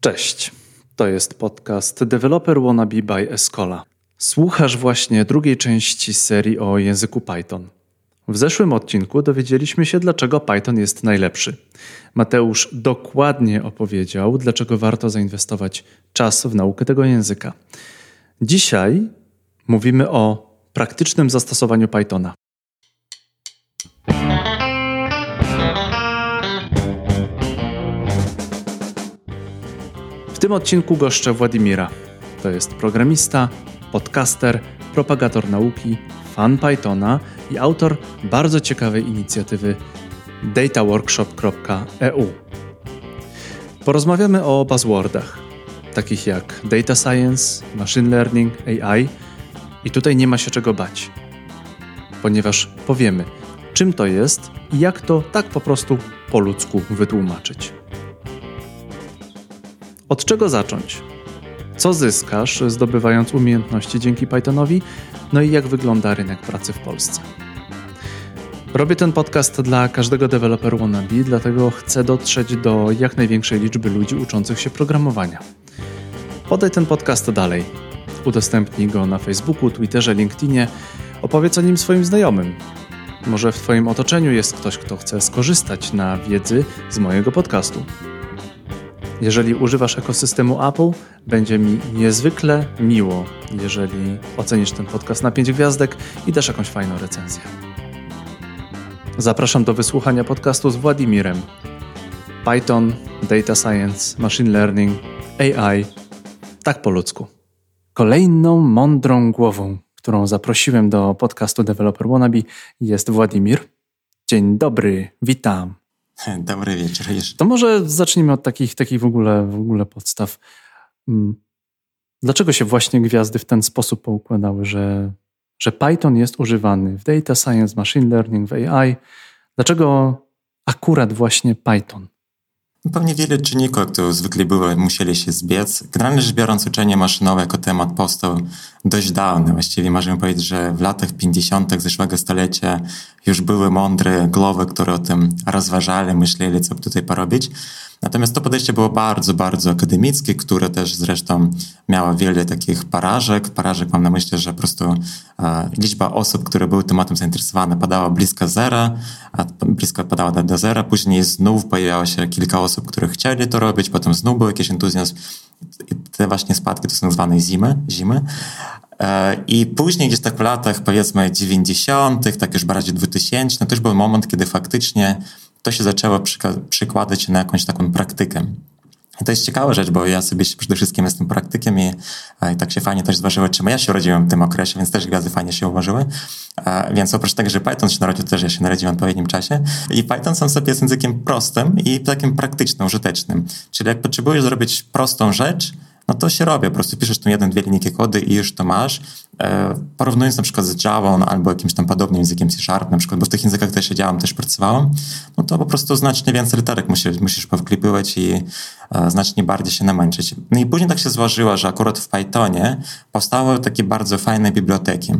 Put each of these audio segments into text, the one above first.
Cześć. To jest podcast Developer Wannabe by Escola. Słuchasz właśnie drugiej części serii o języku Python. W zeszłym odcinku dowiedzieliśmy się, dlaczego Python jest najlepszy. Mateusz dokładnie opowiedział, dlaczego warto zainwestować czas w naukę tego języka. Dzisiaj mówimy o praktycznym zastosowaniu Pythona. Tym odcinku goszczę Władimira. To jest programista, podcaster, propagator nauki, fan Pythona i autor bardzo ciekawej inicjatywy dataworkshop.eu. Porozmawiamy o buzzwordach, takich jak data science, machine learning, AI i tutaj nie ma się czego bać, ponieważ powiemy, czym to jest i jak to tak po prostu po ludzku wytłumaczyć. Od czego zacząć? Co zyskasz, zdobywając umiejętności dzięki Pythonowi? No i jak wygląda rynek pracy w Polsce? Robię ten podcast dla każdego deweloper wannabe, dlatego chcę dotrzeć do jak największej liczby ludzi uczących się programowania. Podaj ten podcast dalej. Udostępnij go na Facebooku, Twitterze, LinkedInie. Opowiedz o nim swoim znajomym. Może w Twoim otoczeniu jest ktoś, kto chce skorzystać na wiedzy z mojego podcastu. Jeżeli używasz ekosystemu Apple, będzie mi niezwykle miło, jeżeli ocenisz ten podcast na 5 gwiazdek i dasz jakąś fajną recenzję. Zapraszam do wysłuchania podcastu z Władimirem. Python, Data Science, Machine Learning, AI, tak po ludzku. Kolejną mądrą głową, którą zaprosiłem do podcastu Developer Wannabe jest Władimir. Dzień dobry, witam. Dobry wieczór jeszcze. To może zacznijmy od takich, takich w, ogóle, w ogóle podstaw. Mm. Dlaczego się właśnie gwiazdy w ten sposób poukładały, że, że Python jest używany w data science, machine learning, w AI? Dlaczego akurat właśnie Python? Pewnie wiele czynników, które zwykle były, musieli się zbiec. Generalnie rzecz biorąc, uczenie maszynowe jako temat powstał dość dawno. Właściwie możemy powiedzieć, że w latach 50. zeszłego stulecia już były mądre głowy, które o tym rozważali, myśleli, co by tutaj porobić. Natomiast to podejście było bardzo, bardzo akademickie, które też zresztą miało wiele takich parażek. Parażek mam na myśli, że po prostu e, liczba osób, które były tematem zainteresowane padała blisko zera, a blisko padała do zera. Później znów pojawiało się kilka osób, które chcieli to robić, potem znów był jakiś entuzjazm. I te właśnie spadki to są zwane zimy. zimy. E, I później gdzieś tak w latach powiedzmy 90., tak już bardziej 2000, no też był moment, kiedy faktycznie to się zaczęło przykładać na jakąś taką praktykę. I to jest ciekawa rzecz, bo ja sobie przede wszystkim jestem praktykiem i, i tak się fajnie też zważyło, czym ja się urodziłem w tym okresie, więc też gwiazdy fajnie się uważyły. Więc oprócz tego, że Python się narodził, też ja się narodziłem w odpowiednim czasie. I Python sam sobie jest językiem prostym i takim praktycznym, użytecznym. Czyli jak potrzebujesz zrobić prostą rzecz, no to się robi. Po prostu piszesz tu jeden, dwie linijki kody i już to masz. E, porównując na przykład z Java albo jakimś tam podobnym językiem C Sharp na przykład, bo w tych językach też siedziałem, też pracowałem, no to po prostu znacznie więcej literek musisz, musisz powklipywać i znacznie bardziej się namęczyć. No i później tak się złożyło, że akurat w Pythonie powstały takie bardzo fajne biblioteki.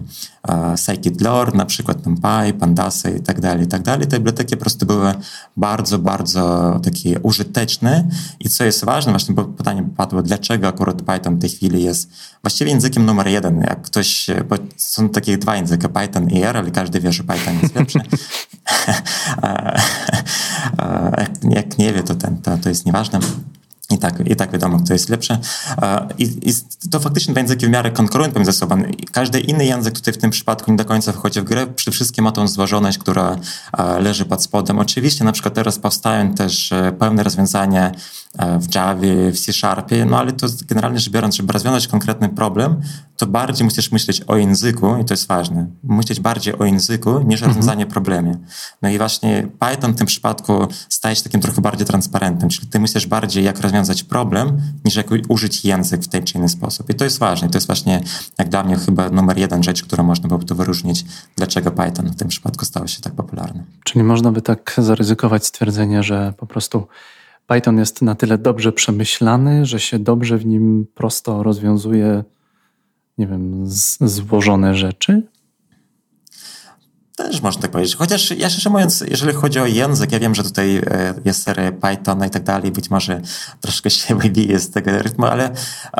E, Scikit-Learn, na przykład NumPy, Pandasy i tak dalej, i tak dalej. Te biblioteki po prostu były bardzo, bardzo takie użyteczne i co jest ważne, właśnie bo pytanie padło, dlaczego akurat Python w tej chwili jest właściwie językiem numer jeden. Jak ktoś, bo są takie dwa języki, Python i R, ale każdy wie, że Python jest lepszy. jak nie wie, to, ten, to, to jest nieważne. I tak, I tak wiadomo, kto jest lepszy. I, I, to faktycznie dwa języki w miarę konkurują pomiędzy sobą. Każdy inny język tutaj w tym przypadku nie do końca wchodzi w grę. Przede wszystkim ma tą złożoność, która leży pod spodem. Oczywiście na przykład teraz powstają też e, pełne rozwiązania w Javie, w C Sharpie, no ale to generalnie rzecz biorąc, żeby rozwiązać konkretny problem, to bardziej musisz myśleć o języku i to jest ważne. Myśleć bardziej o języku niż o mhm. rozwiązaniu problemu. No i właśnie Python w tym przypadku staje się takim trochę bardziej transparentnym, czyli ty myślisz bardziej jak rozwiązać problem, niż jak użyć język w ten czy inny sposób. I to jest ważne. To jest właśnie jak dla mnie chyba numer jeden rzecz, którą można byłoby tu wyróżnić, dlaczego Python w tym przypadku stał się tak popularny. Czyli można by tak zaryzykować stwierdzenie, że po prostu Python jest na tyle dobrze przemyślany, że się dobrze w nim prosto rozwiązuje nie wiem, złożone rzeczy? Też można tak powiedzieć. Chociaż ja szczerze mówiąc, jeżeli chodzi o język, ja wiem, że tutaj e, jest seria Python i tak dalej, być może troszkę się wybije z tego rytmu, ale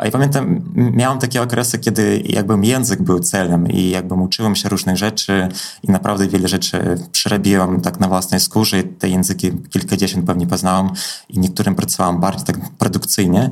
ja pamiętam, miałem takie okresy, kiedy jakby język był celem i jakby uczyłem się różnych rzeczy i naprawdę wiele rzeczy przerobiłem tak na własnej skórze i te języki kilkadziesiąt pewnie poznałem i niektórym pracowałem bardziej tak produkcyjnie.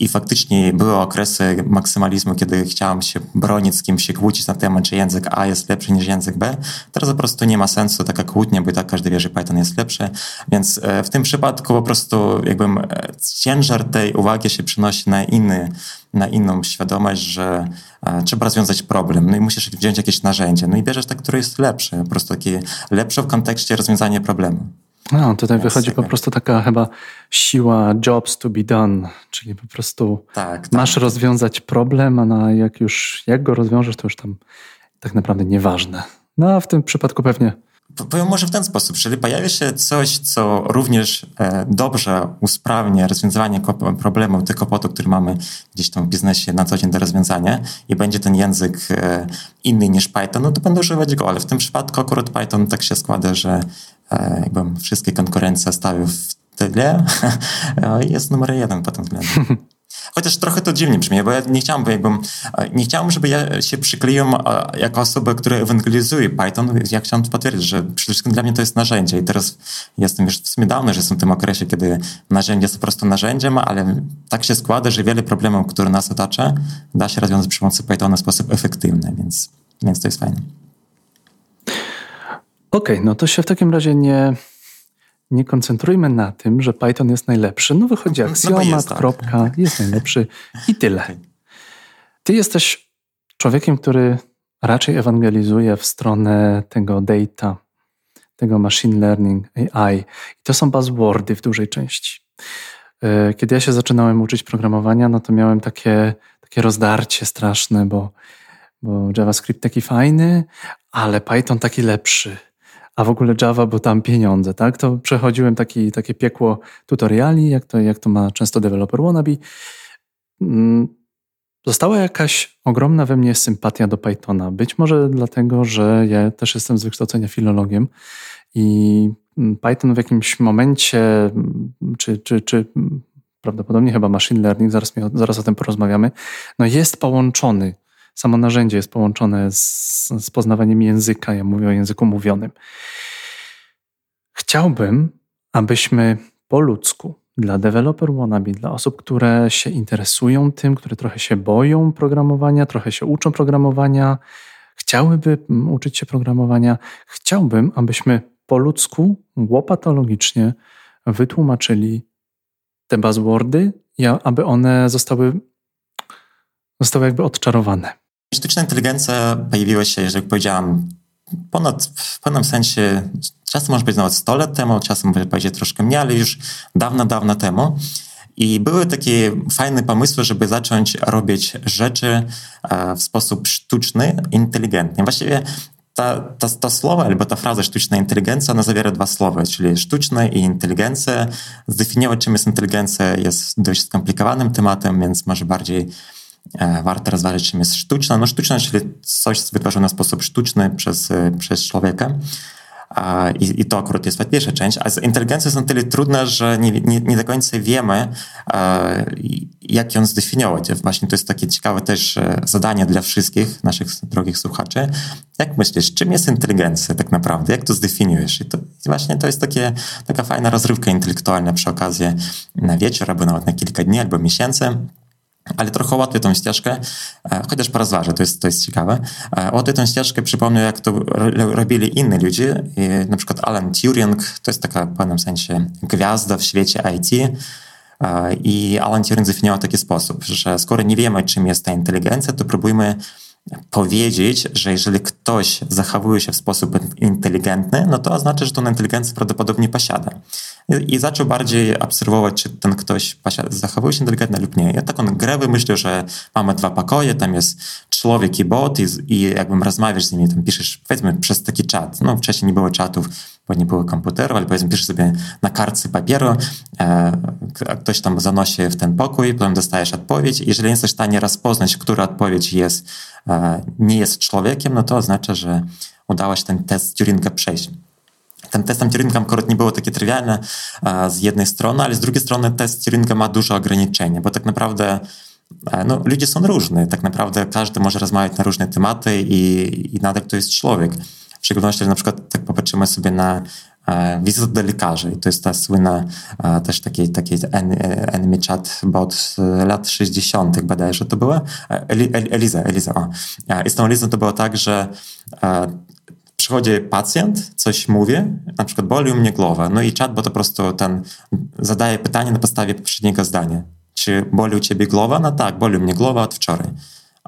I faktycznie były okresy maksymalizmu, kiedy chciałem się bronić z kimś, się kłócić na temat, czy język A jest lepszy niż język B. Teraz po prostu nie ma sensu taka kłótnia, bo i tak każdy wie, że Python jest lepszy. Więc e, w tym przypadku po prostu jakby e, ciężar tej uwagi się przenosi na inny, na inną świadomość, że e, trzeba rozwiązać problem, no i musisz wziąć jakieś narzędzie, no i bierzesz te, które jest lepsze, po prostu takie lepsze w kontekście rozwiązania problemu. No, tutaj wychodzi po prostu taka chyba siła jobs to be done, czyli po prostu tak, tak. masz rozwiązać problem, a na jak już jak go rozwiążesz, to już tam tak naprawdę nieważne. No a w tym przypadku pewnie Powiem może w ten sposób, jeżeli pojawia się coś, co również e, dobrze usprawnia rozwiązywanie problemu, tych kłopotów, które mamy gdzieś tam w biznesie na co dzień do rozwiązania i będzie ten język e, inny niż Python, no to będę używać go, ale w tym przypadku akurat Python tak się składa, że e, jakbym wszystkie konkurencje stawił w tyle, jest numer jeden pod tym względem. Chociaż trochę to dziwnie brzmi, bo ja nie chciałem, bo jakbym, nie chciałem, żeby ja się przykleiłem jako osoba, która ewangelizuje Python. Ja chciałem potwierdzić, że przede wszystkim dla mnie to jest narzędzie i teraz jestem już w sumie dawno, że jestem w tym okresie, kiedy narzędzie jest po prostu narzędziem, ale tak się składa, że wiele problemów, które nas otacza, da się rozwiązać przy pomocy Pythona w sposób efektywny, więc, więc to jest fajne. Okej, okay, no to się w takim razie nie nie koncentrujmy na tym, że Python jest najlepszy. No wychodzi aksjomat, no jest, tak. kropka, jest najlepszy i tyle. Ty jesteś człowiekiem, który raczej ewangelizuje w stronę tego data, tego machine learning, AI. I to są buzzwordy w dużej części. E, kiedy ja się zaczynałem uczyć programowania, no to miałem takie, takie rozdarcie straszne, bo, bo JavaScript taki fajny, ale Python taki lepszy a w ogóle Java, bo tam pieniądze, tak? To przechodziłem taki, takie piekło tutoriali, jak to, jak to ma często developer wannabe. Mm, została jakaś ogromna we mnie sympatia do Pythona. Być może dlatego, że ja też jestem z wykształcenia filologiem i mm, Python w jakimś momencie, mm, czy, czy, czy prawdopodobnie chyba machine learning, zaraz, zaraz o tym porozmawiamy, no jest połączony samo narzędzie jest połączone z, z poznawaniem języka. Ja mówię o języku mówionym. Chciałbym, abyśmy po ludzku, dla developer wannabe, dla osób, które się interesują tym, które trochę się boją programowania, trochę się uczą programowania, chciałyby uczyć się programowania, chciałbym, abyśmy po ludzku, łopatologicznie wytłumaczyli te buzzwordy, aby one zostały, zostały jakby odczarowane. Sztuczna inteligencja pojawiła się, jak powiedziałam, ponad, w pewnym sensie, czasem może być nawet 100 lat temu, czasem może powiedzieć troszkę mniej, ale już dawno, dawno temu. I były takie fajne pomysły, żeby zacząć robić rzeczy e, w sposób sztuczny, inteligentny. Właściwie ta, ta, ta słowa albo ta fraza sztuczna inteligencja, ona zawiera dwa słowa, czyli sztuczna i inteligencja. Zdefiniować, czym jest inteligencja, jest dość skomplikowanym tematem, więc może bardziej warto rozważyć, czym jest sztuczna. No sztuczna, czyli coś wytworzone w sposób sztuczny przez, e, przez człowieka. I, I, to akurat jest pierwsza część. A inteligencja jest na tyle trudna, że nie, nie, nie do końca wiemy, e, jak ją zdefiniować. Właśnie to jest takie ciekawe też zadanie dla wszystkich naszych drogich słuchaczy. Jak myślisz, czym jest inteligencja tak naprawdę? Jak to zdefiniujesz? I to właśnie to jest takie, taka fajna rozrywka intelektualna przy okazji na wieczór, albo nawet na kilka dni, albo miesięcy ale trochę łatwiej tą ścieżkę, e, chociaż porozważę, to jest, to jest ciekawe, e, łatwiej tą ścieżkę przypomnę, jak to robili inni ludzie, na przykład Alan Turing, to jest taka w pewnym sensie gwiazda w świecie IT, e, i Alan Turing zdefiniował w taki sposób, że skoro nie wiemy, czym jest ta inteligencja, to próbujmy powiedzieć, że jeżeli ktoś zachowuje się w sposób inteligentny, no to oznacza, że tą inteligencję prawdopodobnie posiada. I, zaczął bardziej obserwować, czy ten ktoś zachowuje się inteligentnie lub nie. Ja taką grę wymyślił, że mamy dwa pokoje, tam jest człowiek i bot i, i jakbym rozmawiasz z nimi, tam piszesz, powiedzmy, przez taki czat. No wcześniej nie było czatów, bo nie było komputerów, ale powiedzmy piszesz sobie na kartce papieru, e, ktoś tam zanosi w ten pokój, potem dostajesz odpowiedź. Jeżeli jesteś w stanie rozpoznać, która odpowiedź jest, e, nie jest człowiekiem, no to oznacza, że udało się ten test Turinga przejść. Ten test akurat nie było takie trywialne z jednej strony, ale z drugiej strony test Turinga ma dużo ograniczeń, bo tak naprawdę no, ludzie są różni. Tak naprawdę każdy może rozmawiać na różne tematy i, i nadal to jest człowiek. W szczególności, że na przykład tak popatrzymy sobie na e, wizytę do lekarzy. To jest ta słynna e, też taki, taki enemy chatbot z lat 60. bodajże to była. E, Eli, Eliza, Eliza, o. I z tą Elizą to było tak, że przychodzi pacjent, coś mówi, na przykład boli u mnie głowa, no i chatbot po prostu ten zadaje pytanie na podstawie poprzedniego zdania. Czy boli u ciebie głowa? No tak, boli u mnie głowa od wczoraj.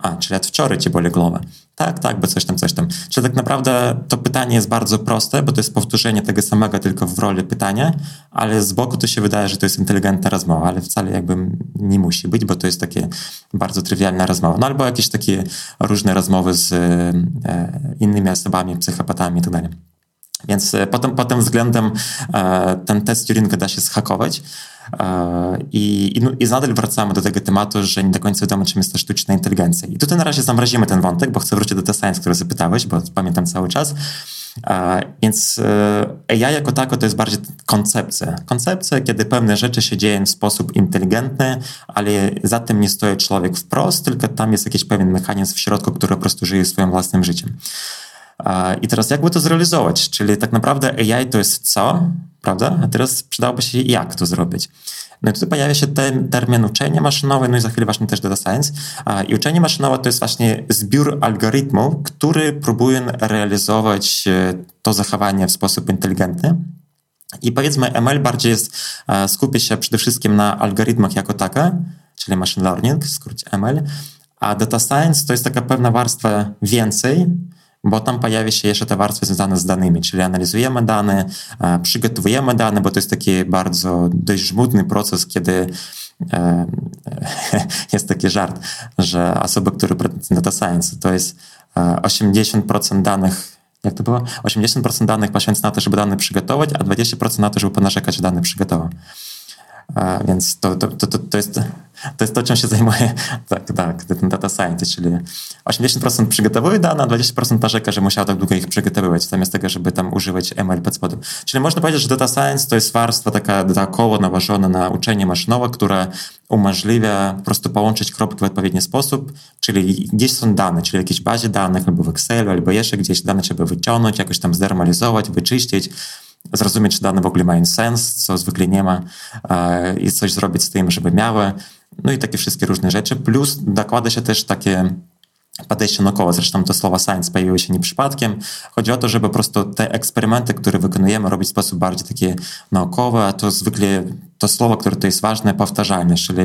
A, czyli od wczoraj ci boli głowa. Tak, tak, bo coś tam, coś tam. Czyli tak naprawdę to pytanie jest bardzo proste, bo to jest powtórzenie tego samego, tylko w roli pytania, ale z boku to się wydaje, że to jest inteligentna rozmowa, ale wcale jakby nie musi być, bo to jest takie bardzo trywialna rozmowa. No albo jakieś takie różne rozmowy z e, innymi osobami, psychopatami i tak. Więc e, potem, pod tym względem e, ten test Turinga da się zhakować. E, I, i, no, I nadal wracamy do tego tematu, że nie do końca wiadomo, czym jest ta sztuczna inteligencja. I tutaj na razie zamrazimy ten wątek, bo chcę wrócić do data science, który zapytałeś, bo pamiętam cały czas. Więc AI jako tako to jest bardziej koncepcja. Koncepcja, kiedy pewne rzeczy się dzieją w sposób inteligentny, ale za tym nie stoi człowiek wprost, tylko tam jest jakiś pewien mechanizm w środku, który po prostu żyje swoim własnym życiem. I teraz jakby to zrealizować? Czyli tak naprawdę AI to jest co, prawda? A teraz przydałoby się jak to zrobić. No i tutaj pojawia się ten termin uczenie maszynowe, no i za chwilę właśnie też data science. I uczenie maszynowe to jest właśnie zbiór algorytmów, który próbuje realizować e, to zachowanie w sposób inteligentny. I powiedzmy ML bardziej jest, e, skupia się przede wszystkim na algorytmach jako taka, czyli machine learning, w skrócie ML, a data science to jest taka pewna warstwa więcej, bo tam pojawia się jeszcze te warstwy związane z danymi, czyli analizujemy dane, przygotowujemy dane, bo to jest taki bardzo dość żmudny proces, kiedy e, jest taki żart, że osoby, które pracują data science, to jest 80% e, danych jak to było? 80% danych poświęca na to, żeby dane przygotować, a 20% na to, żeby ponarzekać, że dane przygotował. Więc to, to, to, to, jest, to jest to, czym się zajmuje tak, tak, ten data science, czyli 80% przygotowuje dane, a 20% narzeka, że musiał tak długo ich przygotowywać, zamiast tego, żeby tam używać ML pod spodem. Czyli można powiedzieć, że data science to jest warstwa taka dookoła nałożona na uczenie maszynowe, która umożliwia po prostu połączyć kropki w odpowiedni sposób, czyli gdzieś są dane, czyli w jakiejś bazie danych, albo w Excelu, albo jeszcze gdzieś dane trzeba wyciągnąć, jakoś tam zdermalizować, wyczyścić, zrozumieć, czy dane w ogóle mają sens, co zwykle nie ma, e, i coś zrobić z tym, żeby miały. No i takie wszystkie różne rzeczy. Plus dokłada się też takie podejście naukowe. Zresztą to słowa science pojawiły się nie przypadkiem. Chodzi o to, żeby po prostu te eksperymenty, które wykonujemy, robić w sposób bardziej taki naukowy, a to zwykle to słowo, które to jest ważne, powtarzalność, czyli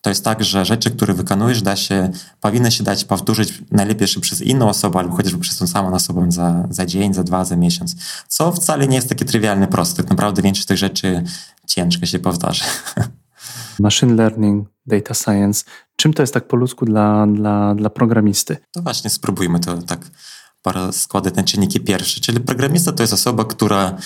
to jest tak, że rzeczy, które wykonujesz, da się, powinny się dać powtórzyć najlepiej jeszcze przez inną osobę, albo chociażby przez tą samą osobę za, za dzień, za dwa, za miesiąc. Co wcale nie jest takie trywialne, proste. Tak naprawdę większość tych rzeczy ciężko się powtarza. Machine learning, data science. Czym to jest tak po ludzku dla, dla, dla programisty? To właśnie spróbujmy to tak składać na czynniki pierwsze. Czyli programista to jest osoba, która,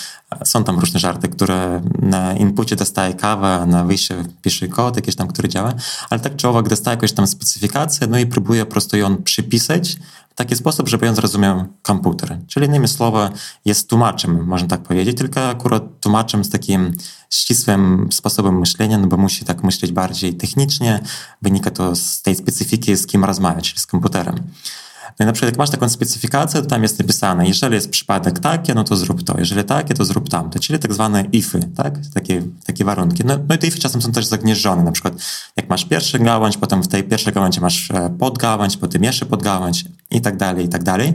są tam różne żarty, które na inpucie dostaje kawę, na wyjście pisze kod jakiś tam, który działa, ale tak człowiek dostaje jakąś tam specyfikację, no i próbuje po prostu ją przypisać w taki sposób, żeby ją zrozumiał komputer. Czyli innymi słowy jest tłumaczem, można tak powiedzieć, tylko akurat tłumaczem z takim ścisłym sposobem myślenia, no bo musi tak myśleć bardziej technicznie, wynika to z tej specyfiki, z kim rozmawiać, czyli z komputerem. No i na przykład jak masz taką specyfikację, to tam jest napisane, jeżeli jest przypadek taki, no to zrób to, jeżeli takie, to zrób tamto, czyli tak zwane ify, tak? Takie, takie warunki. No, no i te ify czasem są też zagnieżdżone, na przykład jak masz pierwszy gałąź, potem w tej pierwszej gałęzi masz e, podgałąź, potem jeszcze podgałąź i tak dalej, i tak dalej.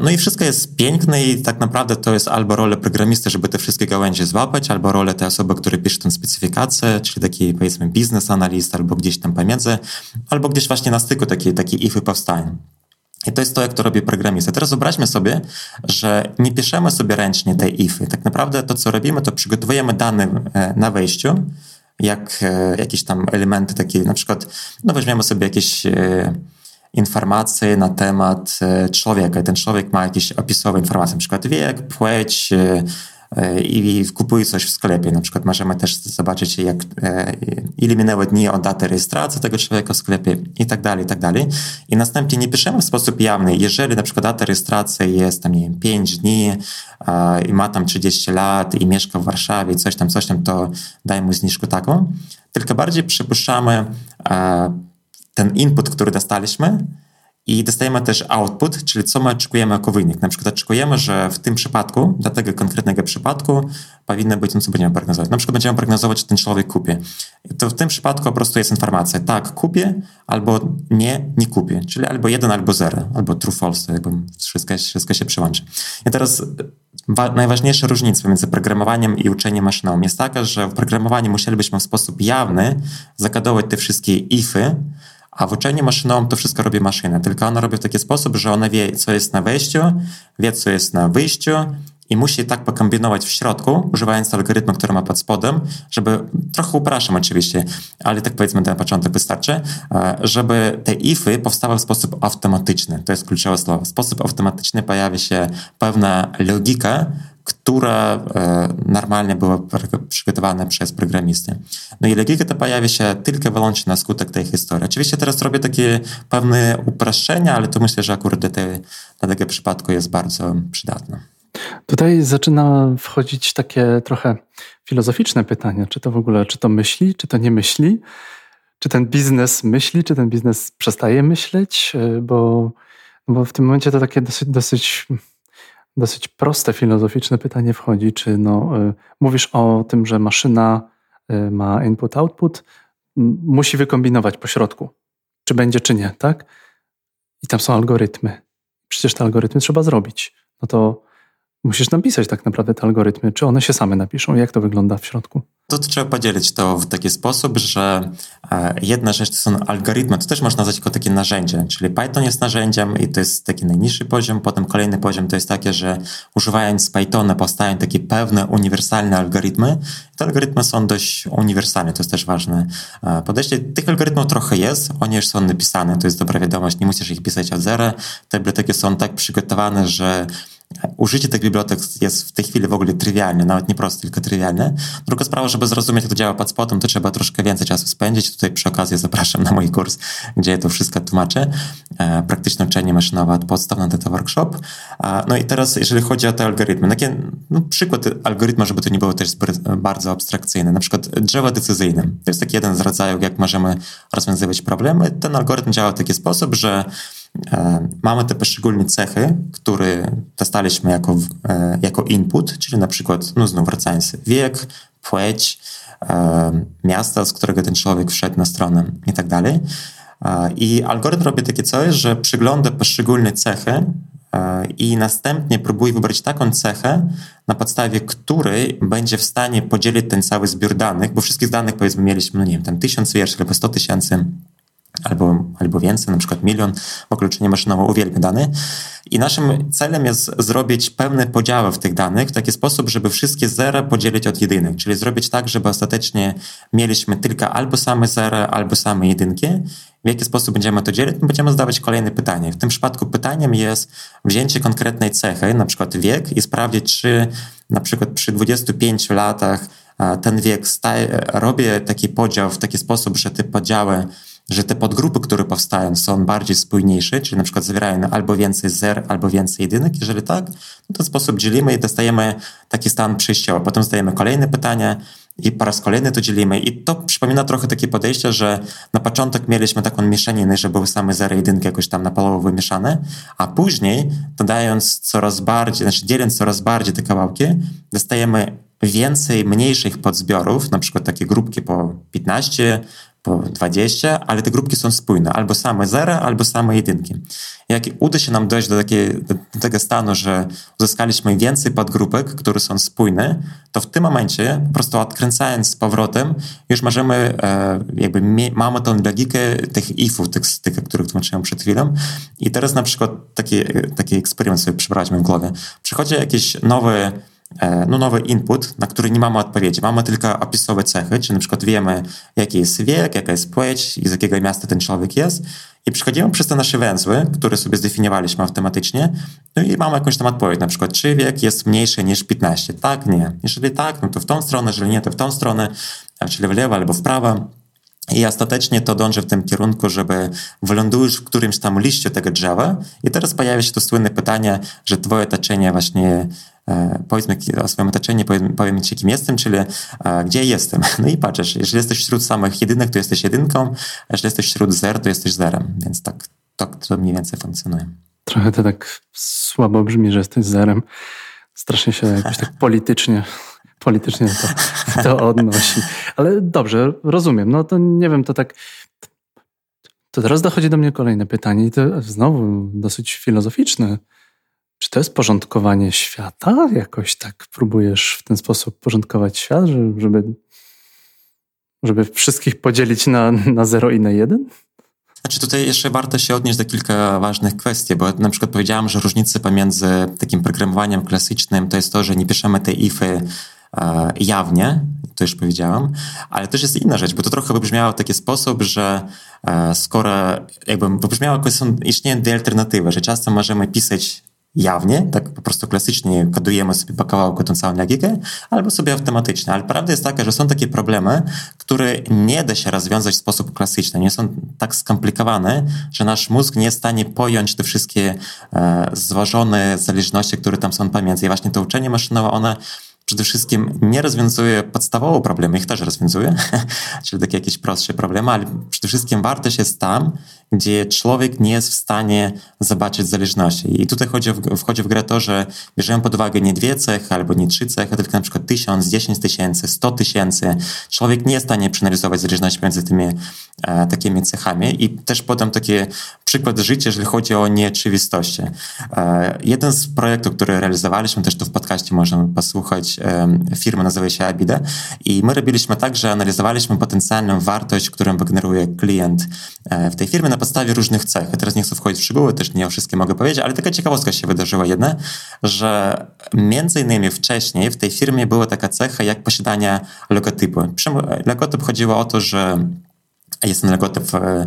No i wszystko jest piękne i tak naprawdę to jest albo rola programisty, żeby te wszystkie gałęzie złapać, albo rolę tej osoby, która pisze tę specyfikację, czyli taki powiedzmy biznes analyst, albo gdzieś tam pomiędzy, albo gdzieś właśnie na styku takie, takie ify powstają. I to jest to, jak to robi programista. Teraz wyobraźmy sobie, że nie piszemy sobie ręcznie tej ify. Tak naprawdę to, co robimy, to przygotowujemy dane e, na wejściu, jak e, jakieś tam elementy takie, na przykład, no weźmiemy sobie jakieś e, informacje na temat e, człowieka. Ten człowiek ma jakieś opisowe informacje, na przykład wiek, płeć, e, i kupuje coś w sklepie. Na przykład możemy też zobaczyć, jak, ile minęło dni od daty rejestracji tego człowieka w sklepie i tak dalej, i tak dalej. I następnie nie piszemy w sposób jawny, jeżeli na przykład data rejestracji jest tam, nie wiem, 5 dni i ma tam 30 lat i mieszka w Warszawie coś tam, coś tam, to daj mu zniżkę taką. Tylko bardziej przypuszczamy ten input, który dostaliśmy, i dostajemy też output, czyli co my oczekujemy jako wynik. Na przykład oczekujemy, że w tym przypadku, dla tego konkretnego przypadku, powinno być, no co będziemy prognozować. Na przykład będziemy prognozować, czy ten człowiek kupi. To w tym przypadku po prostu jest informacja, tak, kupię, albo nie, nie kupię. Czyli albo jeden, albo zero, albo true, false, jakby wszystko, wszystko się przyłączy. I teraz najważniejsza różnica między programowaniem i uczeniem maszynowym jest taka, że w programowaniu musielibyśmy w sposób jawny zakodować te wszystkie ify, a w uczeniu maszynowym to wszystko robi maszyna, tylko ona robi w taki sposób, że ona wie, co jest na wejściu, wie, co jest na wyjściu i musi tak pokombinować w środku, używając algorytmu, który ma pod spodem, żeby, trochę upraszam oczywiście, ale tak powiedzmy na początek wystarczy, e, żeby te ify powstały w sposób automatyczny. To jest kluczowe słowo. W sposób automatyczny pojawia się pewna logika, która e, normalnie była przygotowana przez programistę. No i logika ta pojawia się tylko wyłącznie na skutek tej historii. Oczywiście teraz robię takie pewne upraszczenia, ale to myślę, że akurat dla, tej, dla tego przypadku jest bardzo przydatne. Tutaj zaczyna wchodzić takie trochę filozoficzne pytanie, czy to w ogóle, czy to myśli, czy to nie myśli, czy ten biznes myśli, czy ten biznes przestaje myśleć, e, bo, bo w tym momencie to takie dosyć, dosyć dosyć proste filozoficzne pytanie wchodzi, czy no, y, mówisz o tym, że maszyna y, ma input-output, musi wykombinować po środku, czy będzie, czy nie, tak? I tam są algorytmy. Przecież te algorytmy trzeba zrobić. No to musisz napisać tak naprawdę te algorytmy, czy one się same napiszą, jak to wygląda w środku. To trzeba podzielić to w taki sposób, że e, jedna rzecz to są algorytmy, to też można nazwać jako takie narzędzie, czyli Python jest narzędziem i to jest taki najniższy poziom, potem kolejny poziom to jest takie, że używając Pythona powstają takie pewne uniwersalne algorytmy. Te algorytmy są dość uniwersalne, to jest też ważne e, podejście. Tych algorytmów trochę jest, oni już są napisane, to jest dobra wiadomość, nie musisz ich pisać od zera. Te biblioteki są tak przygotowane, że Użycie tych bibliotek jest w tej chwili w ogóle trywialne, nawet nie proste, tylko trywialne. Druga sprawa, żeby zrozumieć, jak to działa pod spodem, to trzeba troszkę więcej czasu spędzić. Tutaj przy okazji zapraszam na mój kurs, gdzie to wszystko tłumaczę. E, praktyczne uczenie maszynowe od podstaw na Data Workshop. E, no i teraz, jeżeli chodzi o te algorytmy, takie, no, przykład algorytmu, żeby to nie było też bardzo abstrakcyjne. Na przykład drzewo decyzyjne. To jest taki jeden z rodzajów, jak możemy rozwiązywać problemy. Ten algorytm działa w taki sposób, że E, mamy te poszczególne cechy, które dostaliśmy jako, e, jako input, czyli na przykład, no znów wracając, wiek, płeć, e, miasto, z którego ten człowiek wszedł na stronę i tak dalej. I algorytm robi takie coś, że przygląda poszczególne cechy i następnie próbuje wybrać taką cechę, na podstawie której będzie w stanie podzielić ten cały zbiór danych, bo wszystkich danych powiedzmy mieliśmy, no nie wiem, tam tysiąc wierszy albo sto tysięcy albo, albo więcej, na przykład milion, bo kluczenie maszynowe uwielbia dane. I naszym celem jest zrobić pewne podziały w tych danych w taki sposób, żeby wszystkie zera podzielić od jedynek, czyli zrobić tak, żeby ostatecznie mieliśmy tylko albo same zera, albo same jedynki. W jaki sposób będziemy to dzielić? Będziemy zadawać kolejne pytanie. W tym przypadku pytaniem jest wzięcie konkretnej cechy, na przykład wiek i sprawdzić, czy na przykład przy 25 latach ten wiek staje, robię taki podział w taki sposób, że te podziały że te podgrupy, które powstają, są bardziej spójniejsze, czyli na przykład zawierają albo więcej zer, albo więcej jedynek. Jeżeli tak, w ten sposób dzielimy i dostajemy taki stan przejściowy. Potem zadajemy kolejne pytania i po raz kolejny to dzielimy. I to przypomina trochę takie podejście, że na początek mieliśmy taką mieszaninę, że były same zery i jedynki jakoś tam na połowę wymieszane, a później dodając coraz bardziej, znaczy dzieląc coraz bardziej te kawałki, dostajemy więcej mniejszych podzbiorów, na przykład takie grupki po 15, po 20, ale te grupki są spójne, albo same zera, albo same jedynki. Jak uda się nam dojść do, takiej, do tego stanu, że uzyskaliśmy więcej podgrupek, które są spójne, to w tym momencie, po prostu odkręcając z powrotem, już możemy, e, jakby mamy tą logikę tych ifów, tych, tych, których tłumaczyłem przed chwilą. I teraz na przykład taki, taki eksperyment sobie przeprowadźmy w głowie. Przychodzi jakiś nowy no, nowy input, na który nie mamy odpowiedzi. Mamy tylko opisowe cechy, czyli na przykład wiemy, jaki jest wiek, jaka jest płeć i z jakiego miasta ten człowiek jest. I przechodzimy przez te nasze węzły, które sobie zdefiniowaliśmy automatycznie, no i mamy jakąś tam odpowiedź, na przykład czy wiek jest mniejszy niż 15? Tak, nie. Jeżeli tak, no to w tą stronę, jeżeli nie, to w tą stronę, czyli w lewo albo w prawo. I ostatecznie to dąży w tym kierunku, żeby wylądujesz w którymś tam liście tego drzewa i teraz pojawia się to słynne pytanie, że twoje otoczenie właśnie e, powiedzmy o swoim otoczeniu, powiem, powiem ci, kim jestem, czyli e, gdzie jestem. No i patrzysz, jeżeli jesteś wśród samych jedynek, to jesteś jedynką, a jeżeli jesteś wśród zer, to jesteś zerem. Więc tak, tak to mniej więcej funkcjonuje. Trochę to tak słabo brzmi, że jesteś zerem. Strasznie się jakoś tak politycznie politycznie to, to odnosi. Ale dobrze, rozumiem. No to nie wiem, to tak. To teraz dochodzi do mnie kolejne pytanie, i to znowu dosyć filozoficzne. Czy to jest porządkowanie świata? Jakoś tak próbujesz w ten sposób porządkować świat, żeby, żeby wszystkich podzielić na, na 0 i na 1? Znaczy tutaj jeszcze warto się odnieść do kilka ważnych kwestii, bo na przykład powiedziałem, że różnice pomiędzy takim programowaniem klasycznym to jest to, że nie piszemy te ify jawnie, to już powiedziałam, ale też jest inna rzecz, bo to trochę wybrzmiało w taki sposób, że e, skoro jakby wybrzmiało, jakoś są, istnieją dwie alternatywy, że czasem możemy pisać jawnie, tak po prostu klasycznie kodujemy sobie po kawałku tą całą logikę, albo sobie automatycznie. Ale prawda jest taka, że są takie problemy, które nie da się rozwiązać w sposób klasyczny, nie są tak skomplikowane, że nasz mózg nie jest w stanie pojąć te wszystkie e, złożone zależności, które tam są pomiędzy. I właśnie to uczenie maszynowe, one przede wszystkim nie rozwiązuje podstawowe problemy, ich też rozwiązuje, czyli takie jakieś prostsze problemy, ale przede wszystkim wartość jest tam, gdzie człowiek nie jest w stanie zobaczyć zależności. I tutaj chodzi w, wchodzi w grę to, że bierzemy pod uwagę nie dwie cechy albo nie trzy cechy, tylko na przykład tysiąc, dziesięć tysięcy, sto tysięcy. Człowiek nie jest w stanie przeanalizować zależności między tymi e, takimi cechami. I też podam taki przykład życia, jeżeli chodzi o nieoczywistości. E, jeden z projektów, który realizowaliśmy, też tu w podcaście można posłuchać, firma nazywa się Abide i my robiliśmy tak, że analizowaliśmy potencjalną wartość, którą wygeneruje klient e, w tej firmie podstawie różnych cech. Ja teraz nie chcę wchodzić w szczegóły, też nie o wszystkie mogę powiedzieć, ale taka ciekawostka się wydarzyła jedna, że między innymi wcześniej w tej firmie była taka cecha jak posiadanie logotypu. Logotyp chodziło o to, że jest ten logotyp E,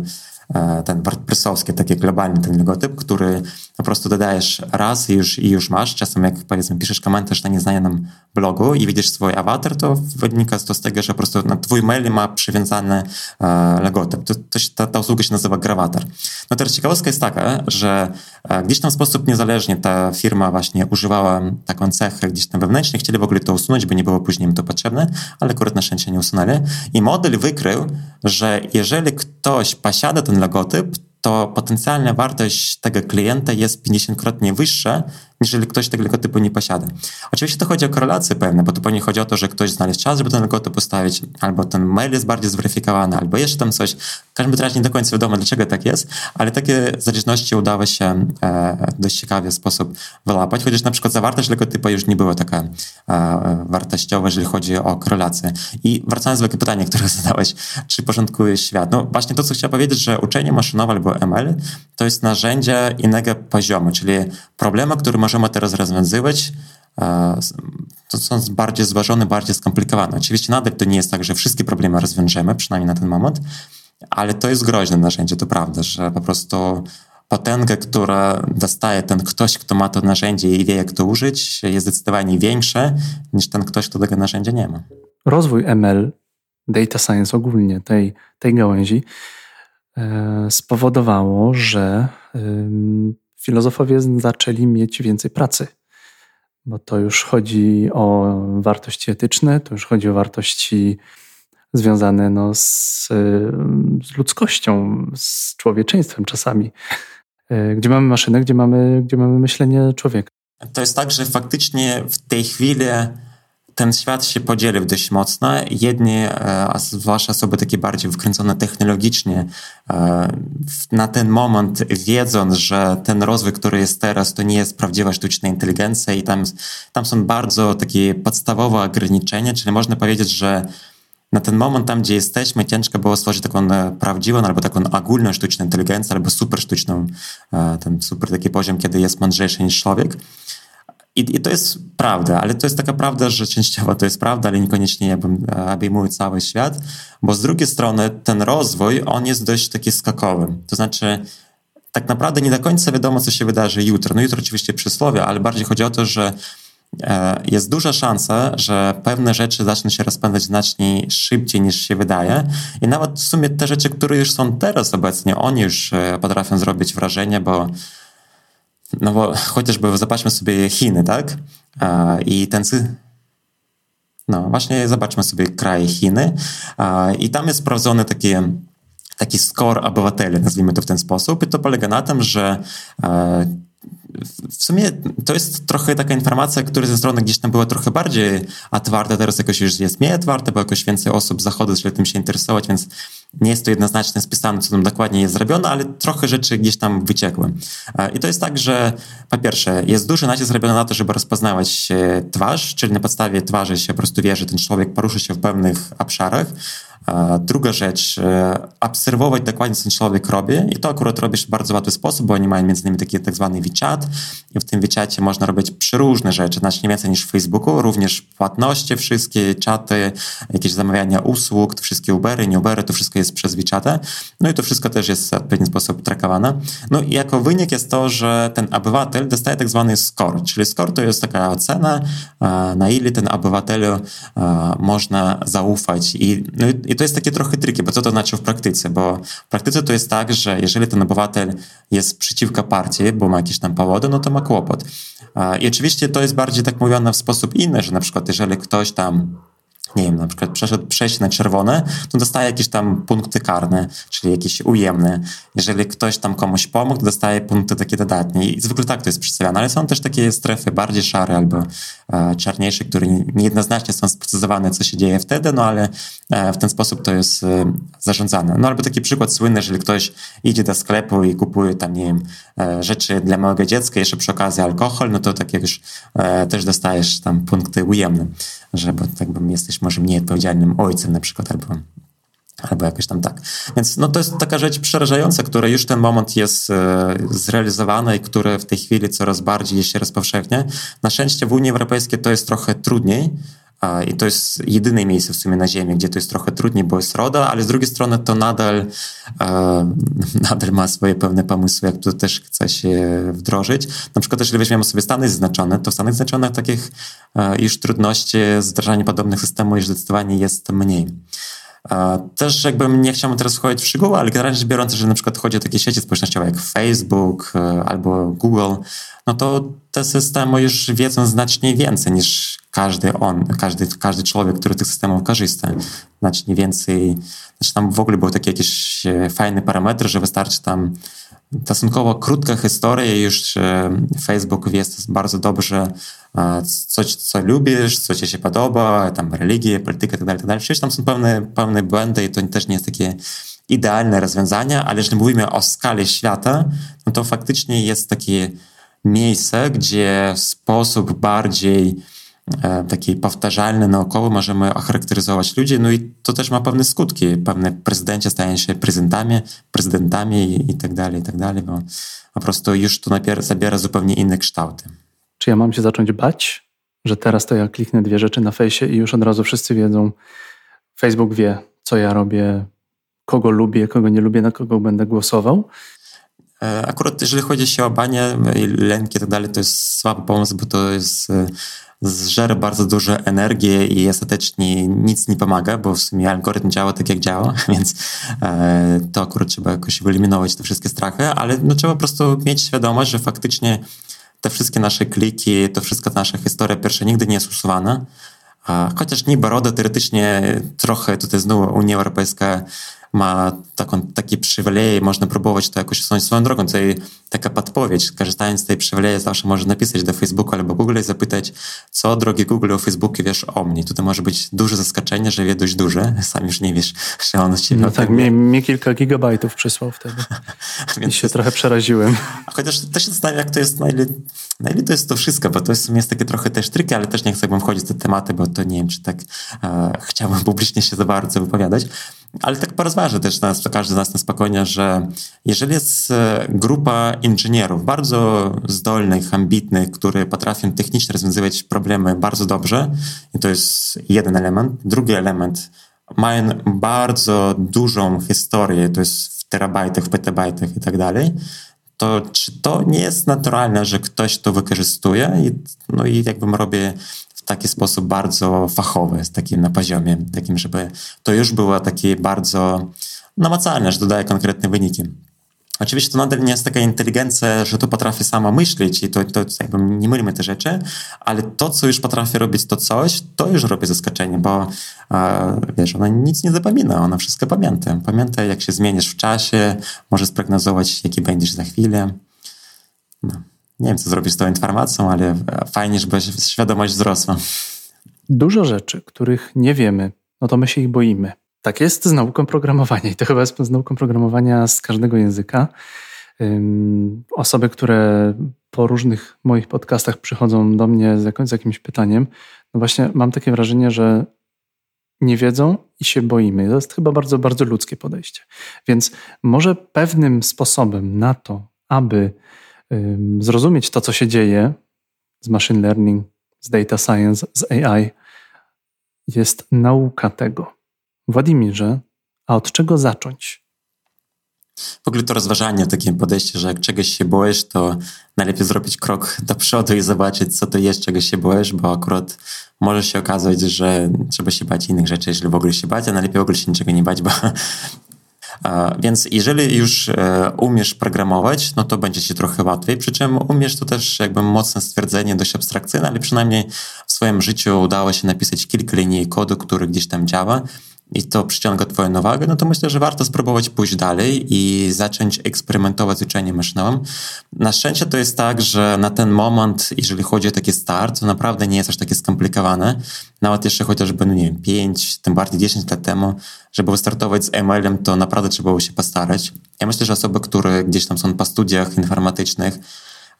ten WordPressowski, taki globalny ten logotyp, który po prostu dodajesz raz i już, i już masz. Czasem jak powiedzmy piszesz komentarz na nieznanym blogu i widzisz swój awatar, to wynika to z tego, że po prostu na twój mail ma przywiązany e, logotyp. To, to, ta, ta usługa się nazywa Gravatar. No teraz ciekawostka jest taka, że e, gdzieś tam w sposób niezależnie ta firma właśnie używała taką cechę gdzieś tam wewnętrznie, chcieli w ogóle to usunąć, bo nie było później im to potrzebne, ale akurat na szczęście nie usunęli. I model wykrył, że jeżeli ktoś posiada ten logotyp, to potencjalna wartość tego klienta jest 50-krotnie wyższa jeżeli ktoś tego logotypu nie posiada. Oczywiście to chodzi o korelacje pewne, bo to pewnie chodzi o to, że ktoś znalazł czas, żeby ten logotyp postawić, albo ten mail jest bardziej zweryfikowany, albo jeszcze tam coś. W każdym razie nie do końca wiadomo, dlaczego tak jest, ale takie zależności udało się e, dość ciekawy sposób wyłapać, chociaż na przykład zawartość logotypu już nie była taka e, wartościowa, jeżeli chodzi o korelację. I wracając do pytania, które zadałeś, czy porządkuje świat? No właśnie to, co chciałem powiedzieć, że uczenie maszynowe albo ML to jest narzędzie innego poziomu, czyli problemy, które możemy teraz rozwiązywać, to są bardziej zważone, bardziej skomplikowane. Oczywiście nadal to nie jest tak, że wszystkie problemy rozwiążemy, przynajmniej na ten moment, ale to jest groźne narzędzie, to prawda, że po prostu potęgę, która dostaje ten ktoś, kto ma to narzędzie i wie, jak to użyć, jest zdecydowanie większa niż ten ktoś, kto tego narzędzia nie ma. Rozwój ML, data science ogólnie, tej, tej gałęzi, e, spowodowało, że filozofowie zaczęli mieć więcej pracy, bo to już chodzi o wartości etyczne, to już chodzi o wartości związane no, z, z ludzkością, z człowieczeństwem czasami. E, gdzie mamy maszynę, gdzie mamy, gdzie mamy myślenie człowieka. To jest tak, że faktycznie w tej chwili ten świat się podzielił dość mocno. Jedni, e, a zwłaszcza osoby takie bardziej wkręcone technologicznie, e, na ten moment wiedząc, że ten rozwój, który jest teraz, to nie jest prawdziwa sztuczna inteligencja i tam, tam są bardzo takie podstawowe ograniczenia, czyli można powiedzieć, że na ten moment, tam gdzie jesteśmy, ciężko było stworzyć taką e, prawdziwą albo taką ogólną sztuczną inteligencję, albo super sztuczną, ten super taki poziom, kiedy jest mądrzejszy niż człowiek. I, I, to jest prawda, ale to jest taka prawda, że częściowo to jest prawda, ale niekoniecznie ja bym e, obejmuje cały świat, bo z drugiej strony ten rozwój, on jest dość taki skakowy. To znaczy, tak naprawdę nie do końca wiadomo, co się wydarzy jutro. No jutro oczywiście przysłowie, ale bardziej chodzi o to, że e, jest duża szansa, że pewne rzeczy zaczną się rozpędzać znacznie szybciej niż się wydaje i nawet w sumie te rzeczy, które już są teraz obecnie, oni już e, potrafią zrobić wrażenie, bo no bo chociażby zobaczmy sobie Chiny, tak? I ten no właśnie zobaczmy sobie kraj Chiny i tam jest sprawdzony taki taki score obywateli, nazwijmy to w ten sposób i to polega na tym, że w sumie to jest trochę taka informacja, która ze strony gdzieś tam była trochę bardziej otwarta, teraz jakoś już jest mniej otwarta, bo jakoś więcej osób zachodu zaczęło tym się interesować, więc nie jest to jednoznacznie spisane, co tam dokładnie jest zrobione, ale trochę rzeczy gdzieś tam wyciekły. E, I to jest tak, że po pierwsze, jest duży nacisk zrobiony na to, żeby rozpoznawać twarz, czyli na podstawie twarzy się po prostu wie, że ten człowiek porusza się w pewnych obszarach, Druga rzecz, e, obserwować dokładnie, co ten człowiek robi i to akurat robisz w bardzo łatwy sposób, bo oni mają między innymi taki tak zwany WeChat i w tym WeChacie można robić przeróżne rzeczy, znacznie więcej niż w Facebooku, również płatności wszystkie, czaty, jakieś zamawiania usług, wszystkie Ubery, nie Ubery, to wszystko jest przez WeChatę, no i to wszystko też jest w pewien sposób trakowane. No i jako wynik jest to, że ten obywatel dostaje tak zwany score, czyli score to jest taka ocena, na ile ten obywatelu można zaufać i, no i to jest takie trochę triki, bo co to znaczy w praktyce? Bo w praktyce to jest tak, że jeżeli ten obywatel jest przeciwko partii, bo ma jakieś tam powody, no to ma kłopot. I oczywiście to jest bardziej tak mówione w sposób inny, że na przykład jeżeli ktoś tam nie wiem, na przykład przeszedł przejść na czerwone, to dostaje jakieś tam punkty karne, czyli jakieś ujemne. Jeżeli ktoś tam komuś pomógł, to dostaje punkty takie dodatnie. I zwykle tak to jest przedstawiane, ale są też takie strefy bardziej szare albo e, czarniejsze, które niejednoznacznie są sprecyzowane, co się dzieje wtedy, no ale e, w ten sposób to jest e, zarządzane. No albo taki przykład słynny, jeżeli ktoś idzie do sklepu i kupuje tam, nie wiem, e, rzeczy dla małego dziecka, jeszcze przy okazji alkohol, no to tak jak już e, też dostajesz tam punkty ujemne, że bo tak bym jesteś może mniej odpowiedzialnym ojcem na przykład, albo albo jakoś tam tak. Więc no, to jest taka rzecz przerażająca, która już ten moment jest e, zrealizowana i która w tej chwili coraz bardziej się rozpowszechnia. Na szczęście w Unii Europejskiej to jest trochę trudniej, i to jest jedyne miejsce w sumie na Ziemi, gdzie to jest trochę trudniej, bo jest RODA, ale z drugiej strony to nadal, e, nadal ma swoje pewne pomysły, jak to też chce się wdrożyć. Na przykład, jeżeli weźmiemy sobie Stany Zjednoczone, to w Stanach Zjednoczonych takich e, już trudności z wdrażaniem podobnych systemów już zdecydowanie jest mniej. Też jakby nie chciałbym teraz wchodzić w szczegóły, ale generalnie rzecz biorąc, że na przykład chodzi o takie sieci społecznościowe jak Facebook e, albo Google, no to te systemy już wiedzą znacznie więcej niż każdy on, każdy, każdy człowiek, który tych systemów korzysta. Znacznie więcej, znaczy tam w ogóle były takie jakieś e, fajne parametry, że wystarczy tam stosunkowo krótka historia i już e, Facebook wie bardzo dobrze, co, co lubisz, co ci się podoba, tam religię, politykę itd., itd. Przecież tam są pewne, pewne błędy i to też nie jest takie idealne rozwiązania, ale jeżeli mówimy o skali świata, no to faktycznie jest takie miejsce, gdzie w sposób bardziej e, taki powtarzalny, naukowy możemy ocharakteryzować ludzi, no i to też ma pewne skutki. Pewne prezydenci stają się prezydentami, prezydentami i, tak dalej, i tak dalej, bo po prostu już to nabiera, zabiera zupełnie inne kształty. Czy ja mam się zacząć bać, że teraz to ja kliknę dwie rzeczy na fejsie i już od razu wszyscy wiedzą, Facebook wie, co ja robię, kogo lubię, kogo nie lubię, na kogo będę głosował? E, akurat jeżeli chodzi się o banie, lęki i tak dalej, to jest słaby pomysł, bo to jest e, zżera bardzo dużo energii i ostatecznie nic nie pomaga, bo w sumie algorytm działa tak jak działa, więc e, to akurat trzeba jakoś wyeliminować te wszystkie strachy, ale no, trzeba po prostu mieć świadomość, że faktycznie te wszystkie nasze kliki, to wszystko nasza historia pierwsza nigdy nie jest usuwana. Chociaż niby RODO teoretycznie trochę tutaj znowu Unia Europejska ma taką, taki przywilej, można próbować to jakoś usunąć swoją drogą. To taka podpowiedź. Korzystając z tej przywileju zawsze można napisać do Facebooka albo Google i zapytać, co drogi Google o Facebooku wiesz o mnie. Tutaj może być duże zaskoczenie, że wie dość duże. Sam już nie wiesz, że on się No tak, mnie, mnie kilka gigabajtów przysłał wtedy. Więc I się trochę przeraziłem. Chociaż też się zastanawiam, jak to jest, na ile, na ile to jest to wszystko, bo to jest, jest takie trochę też tryki, ale też nie chcę wchodzić w te tematy, bo to nie wiem, czy tak e, chciałbym publicznie się za bardzo wypowiadać. Ale tak porozważę też nas, każdy z nas na spokojnie, że jeżeli jest e, grupa inżynierów bardzo zdolnych, ambitnych, które potrafią technicznie rozwiązywać problemy bardzo dobrze, i to jest jeden element. Drugi element, mają bardzo dużą historię, to jest w terabajtach, w petabajtach i tak dalej, to czy to nie jest naturalne, że ktoś to wykorzystuje i, no i jakbym robię taki sposób bardzo fachowy, takim na poziomie, takim, żeby to już było takie bardzo namacalne, że dodaje konkretne wyniki. Oczywiście to nadal nie jest taka inteligencja, że to potrafi sama myśleć i to, to jakby nie mylimy te rzeczy, ale to, co już potrafi robić to coś, to już robi zaskoczenie, bo e, wiesz, ona nic nie zapomina, ona wszystko pamięta. Pamięta, jak się zmienisz w czasie, może sprognozować, jaki będziesz za chwilę. No. Nie wiem, co zrobisz z tą informacją, ale fajnie, żeby świadomość wzrosła. Dużo rzeczy, których nie wiemy, no to my się ich boimy. Tak jest z nauką programowania i to chyba jest z nauką programowania z każdego języka. Osoby, które po różnych moich podcastach przychodzą do mnie z, jakimś, pytaniem, no właśnie mam takie wrażenie, że nie wiedzą i się boimy. To jest chyba bardzo, bardzo ludzkie podejście. Więc może pewnym sposobem na to, aby zrozumieć to, co się dzieje z machine learning, z data science, z AI, jest nauka tego. Władimirze, a od czego zacząć? W ogóle to rozważanie, takie podejście, że jak czegoś się boisz, to najlepiej zrobić krok do przodu i zobaczyć, co to jest, czego się boisz, bo akurat może się okazać, że trzeba się bać innych rzeczy, jeżeli w ogóle się bać, a najlepiej w ogóle się niczego nie bać, bo więc jeżeli już e, umiesz programować, no to będzie ci trochę łatwiej. Przy czym umiesz to też jakby mocne stwierdzenie, dość abstrakcyjne, ale przynajmniej w swoim życiu udało się napisać kilka linii kodu, który gdzieś tam działa i to przyciąga Twoją uwagę, no to myślę, że warto spróbować pójść dalej i zacząć eksperymentować z uczeniem maszynowym. Na szczęście to jest tak, że na ten moment, jeżeli chodzi o taki start, to naprawdę nie jest aż takie skomplikowane. Nawet jeszcze chociażby, no nie wiem, 5, tym bardziej 10 lat temu, żeby wystartować z ML-em, to naprawdę trzeba było się postarać. Ja myślę, że osoby, które gdzieś tam są po studiach informatycznych,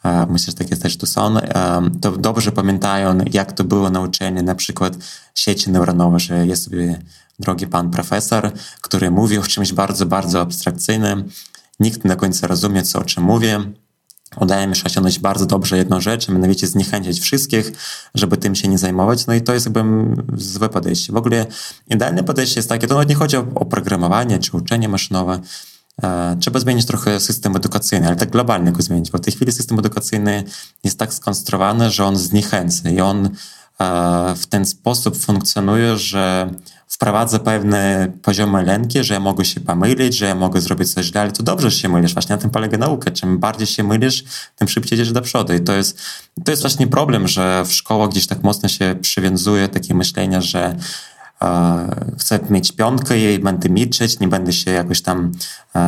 e, myślę, że takie też tu są, e, to dobrze pamiętają, jak to było nauczenie na przykład sieci neuronowe, że jest sobie drogi pan profesor, który mówi o czymś bardzo, bardzo abstrakcyjnym. Nikt nie do końca rozumie, co o czym mówię. Udaje mi się osiągnąć bardzo dobrze jedną rzecz, mianowicie zniechęcić wszystkich, żeby tym się nie zajmować. No i to jest jakby złe podejście. W ogóle idealne podejście jest takie, to nawet nie chodzi o oprogramowanie czy uczenie maszynowe. E, trzeba zmienić trochę system edukacyjny, ale tak globalnie go zmienić, bo w tej chwili system edukacyjny jest tak skonstruowany, że on zniechęca i on e, w ten sposób funkcjonuje, że wprowadza pewne poziomy lęki, że ja mogę się pomylić, że ja mogę zrobić coś źle, ale to dobrze, że się mylisz. Właśnie na tym polega nauka. Czym bardziej się mylisz, tym szybciej idziesz do przodu. I to jest, to jest właśnie problem, że w szkołach gdzieś tak mocno się przywiązuje takie myślenie, że chcę mieć piątkę i będę milczeć, nie będę się jakoś tam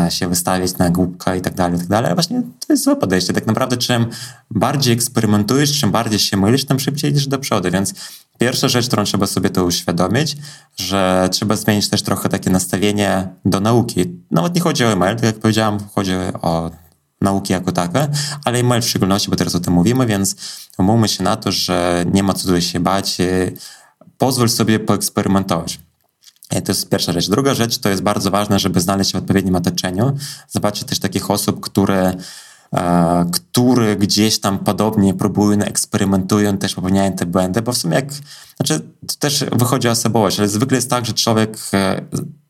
się wystawiać na głupka i tak dalej, i tak dalej. Ale właśnie to jest złe podejście. Tak naprawdę czym bardziej eksperymentujesz, czym bardziej się mylisz, tym szybciej idziesz do przodu. Więc pierwsza rzecz, którą trzeba sobie to uświadomić, że trzeba zmienić też trochę takie nastawienie do nauki. Nawet nie chodzi o email, tak jak powiedziałam, chodzi o nauki jako takie, ale email w szczególności, bo teraz o tym mówimy, więc umówmy się na to, że nie ma co tutaj się bać, pozwól sobie poeksperymentować. To jest pierwsza rzecz. Druga rzecz to jest bardzo ważne, żeby znaleźć się w odpowiednim otoczeniu. Zobaczyć też takich osób, które, które gdzieś tam podobnie próbują, eksperymentują, też popełniają te błędy, bo w sumie jak, znaczy też wychodzi osobowość, ale zwykle jest tak, że człowiek e,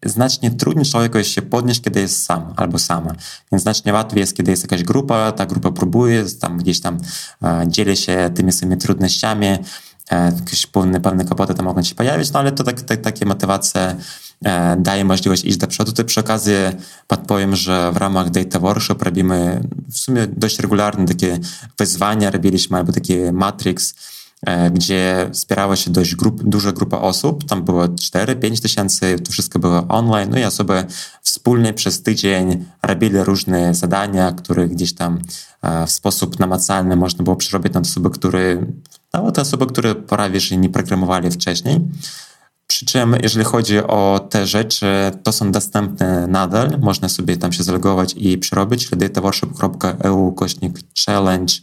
znacznie trudniej człowieku jest się podnieść, kiedy jest sam albo sama. Więc znacznie łatwiej jest, kiedy jest jakaś grupa, ta grupa próbuje, tam gdzieś tam e, dzieli się tymi swoimi trudnościami, E, jakieś pewne, pewne kłopoty tam mogą się pojawić, no ale to tak, tak, takie motywacje daje możliwość iść do przodu. To przy okazji podpowiem, że w ramach Data Workshop robimy w sumie dość regularne takie wyzwania, robiliśmy albo taki Matrix, e, gdzie wspierała się dość grup, duża grupa osób, tam było 4-5 tysięcy, to wszystko było online, no i osoby wspólnie przez tydzień robili różne zadania, które gdzieś tam w sposób namacalny można było przerobić na osoby, które no, te osoby, które prawie że nie programowali wcześniej. Przy czym, jeżeli chodzi o te rzeczy, to są dostępne nadal. Można sobie tam się zalogować i przerobić. dataworkshop.eu kośnik challenge.